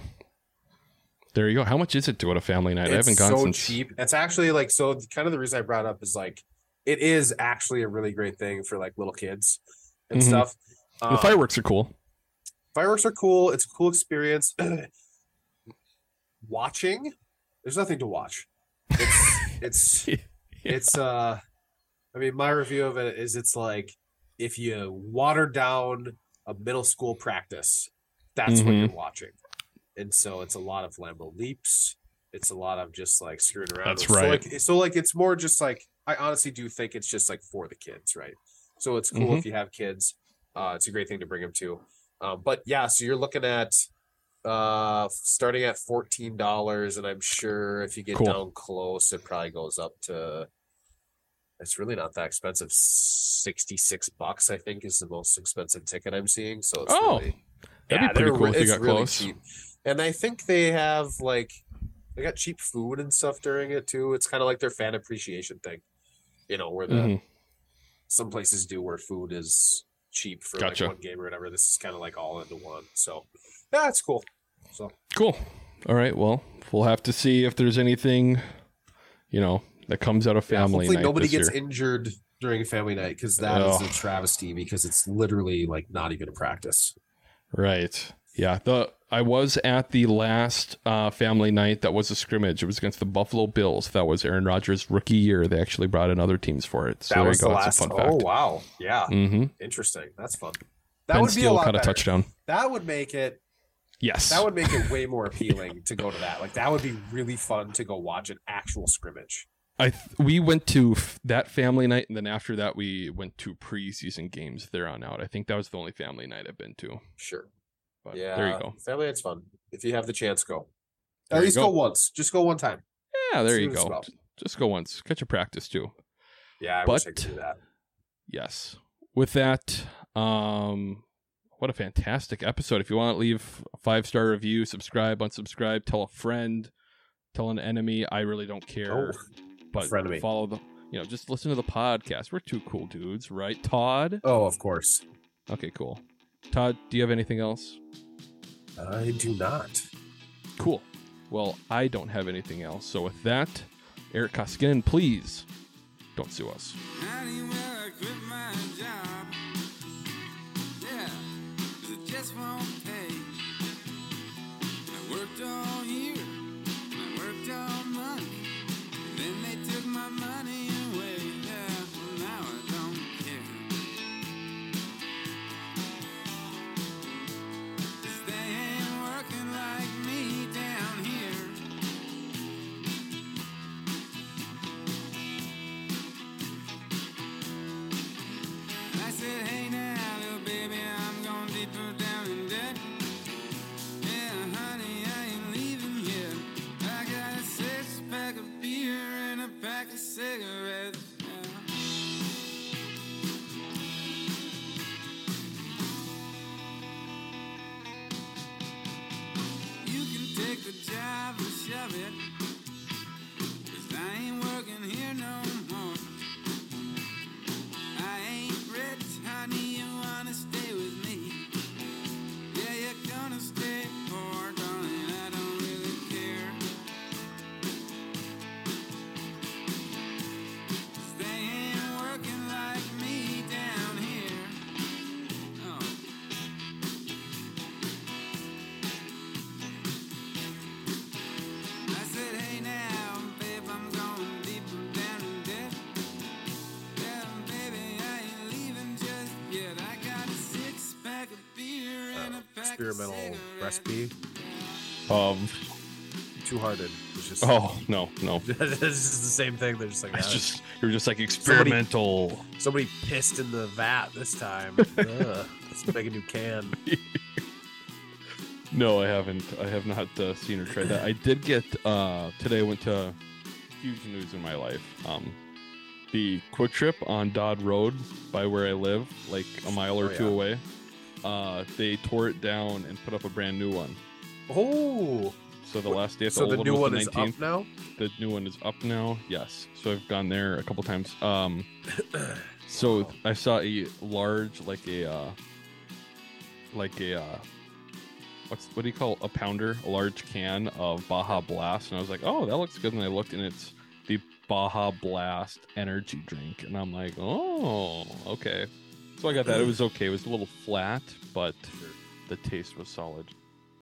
There you go. How much is it to at a family night? I It's haven't gone so since. cheap. It's actually like so. Kind of the reason I brought up is like it is actually a really great thing for like little kids and Mhm. stuff. The Um, fireworks are cool. fireworks are cool. It's a cool experience. *clears throat* Watching, there's nothing to watch. It's it's *laughs* it's uh I mean my review of it is it's like if you water down a middle school practice, that's what you're watching. And so it's a lot of Lambo leaps. It's a lot of just like screwing around. That's So, right. like, so like it's more just like I honestly do think it's just like for the kids, right? So it's cool Mhm. if you have kids. Uh, it's a great thing to bring them to. Um, but yeah, so you're looking at uh starting at fourteen dollars, and I'm sure if you get Cool. down close, it probably goes up to. It's really not that expensive. Sixty six bucks, I think, is the most expensive ticket I'm seeing. So it's Oh, really, that'd be pretty cool if you got really close. cheap. And I think they have like they got cheap food and stuff during it too. It's kind of like their fan appreciation thing, you know, where the Mhm. some places do where food is cheap for Gotcha. like one game or whatever. This is kind of like all into one. So yeah, it's cool. So Cool. All right. Well, we'll have to see if there's anything, you know, that comes out of yeah, family hopefully night nobody gets year. injured during a family night because that is Oh. a travesty because it's literally like not even a practice. Right. Yeah. The I was at the last uh, family night that was a scrimmage. It was against the Buffalo Bills. That was Aaron Rodgers' rookie year. They actually brought in other teams for it. So that there was the last. fun fact. Oh wow, yeah, Mm-hmm. interesting. That's fun. That Ben would be a Steele lot caught a better. touchdown. That would make it Yes. That would make it way more appealing to go to that. Like that would be really fun to go watch an actual scrimmage. I th- we went to f- that family night, and then after that, we went to preseason games there on out. I think that was the only family night I've been to. Sure. But Yeah. there you go. Family night's fun. If you have the chance, go. There At least go. go. once. Just go one time. Yeah, there See you go. Just go once. Catch a practice too. Yeah, I but wish I could do that. yes, with that, um, what a fantastic episode! If you want to leave a five star review, subscribe, unsubscribe, tell a friend, tell an enemy. I really don't care. Oh, but frenemy. follow the. You know, just listen to the podcast. We're two cool dudes, right? Todd. Oh, of course. Okay, cool. Todd, do you have anything else? I do not. Cool. Well, I don't have anything else. So with that, Eric Koskinen, please don't sue us. Quit my job. Yeah, 'cause it just won't pay. Experimental recipe. of Two Hearted. It's just oh no no *laughs* it's just the same thing. They're just like it's "Ah, just you're just like experimental somebody pissed in the vat this time. *laughs* Ugh, let's make a new can. *laughs* no i haven't i have not uh, seen or tried that i did get uh today i went to huge news in my life um the Kwik Trip on dodd road by where i live like a mile or Oh, two yeah. away uh they tore it down and put up a brand new one. Oh, so the last day at so the old new was one the is 19th. up now. the new one is up now yes. So i've gone there a couple times. Um *coughs* so i saw a large like a uh like a uh what's what do you call a pounder a large can of baja blast. And i was like oh that looks good. And i looked and it's the baja blast energy drink. And i'm like oh okay so i got that. It was okay. It was a little flat but the taste was solid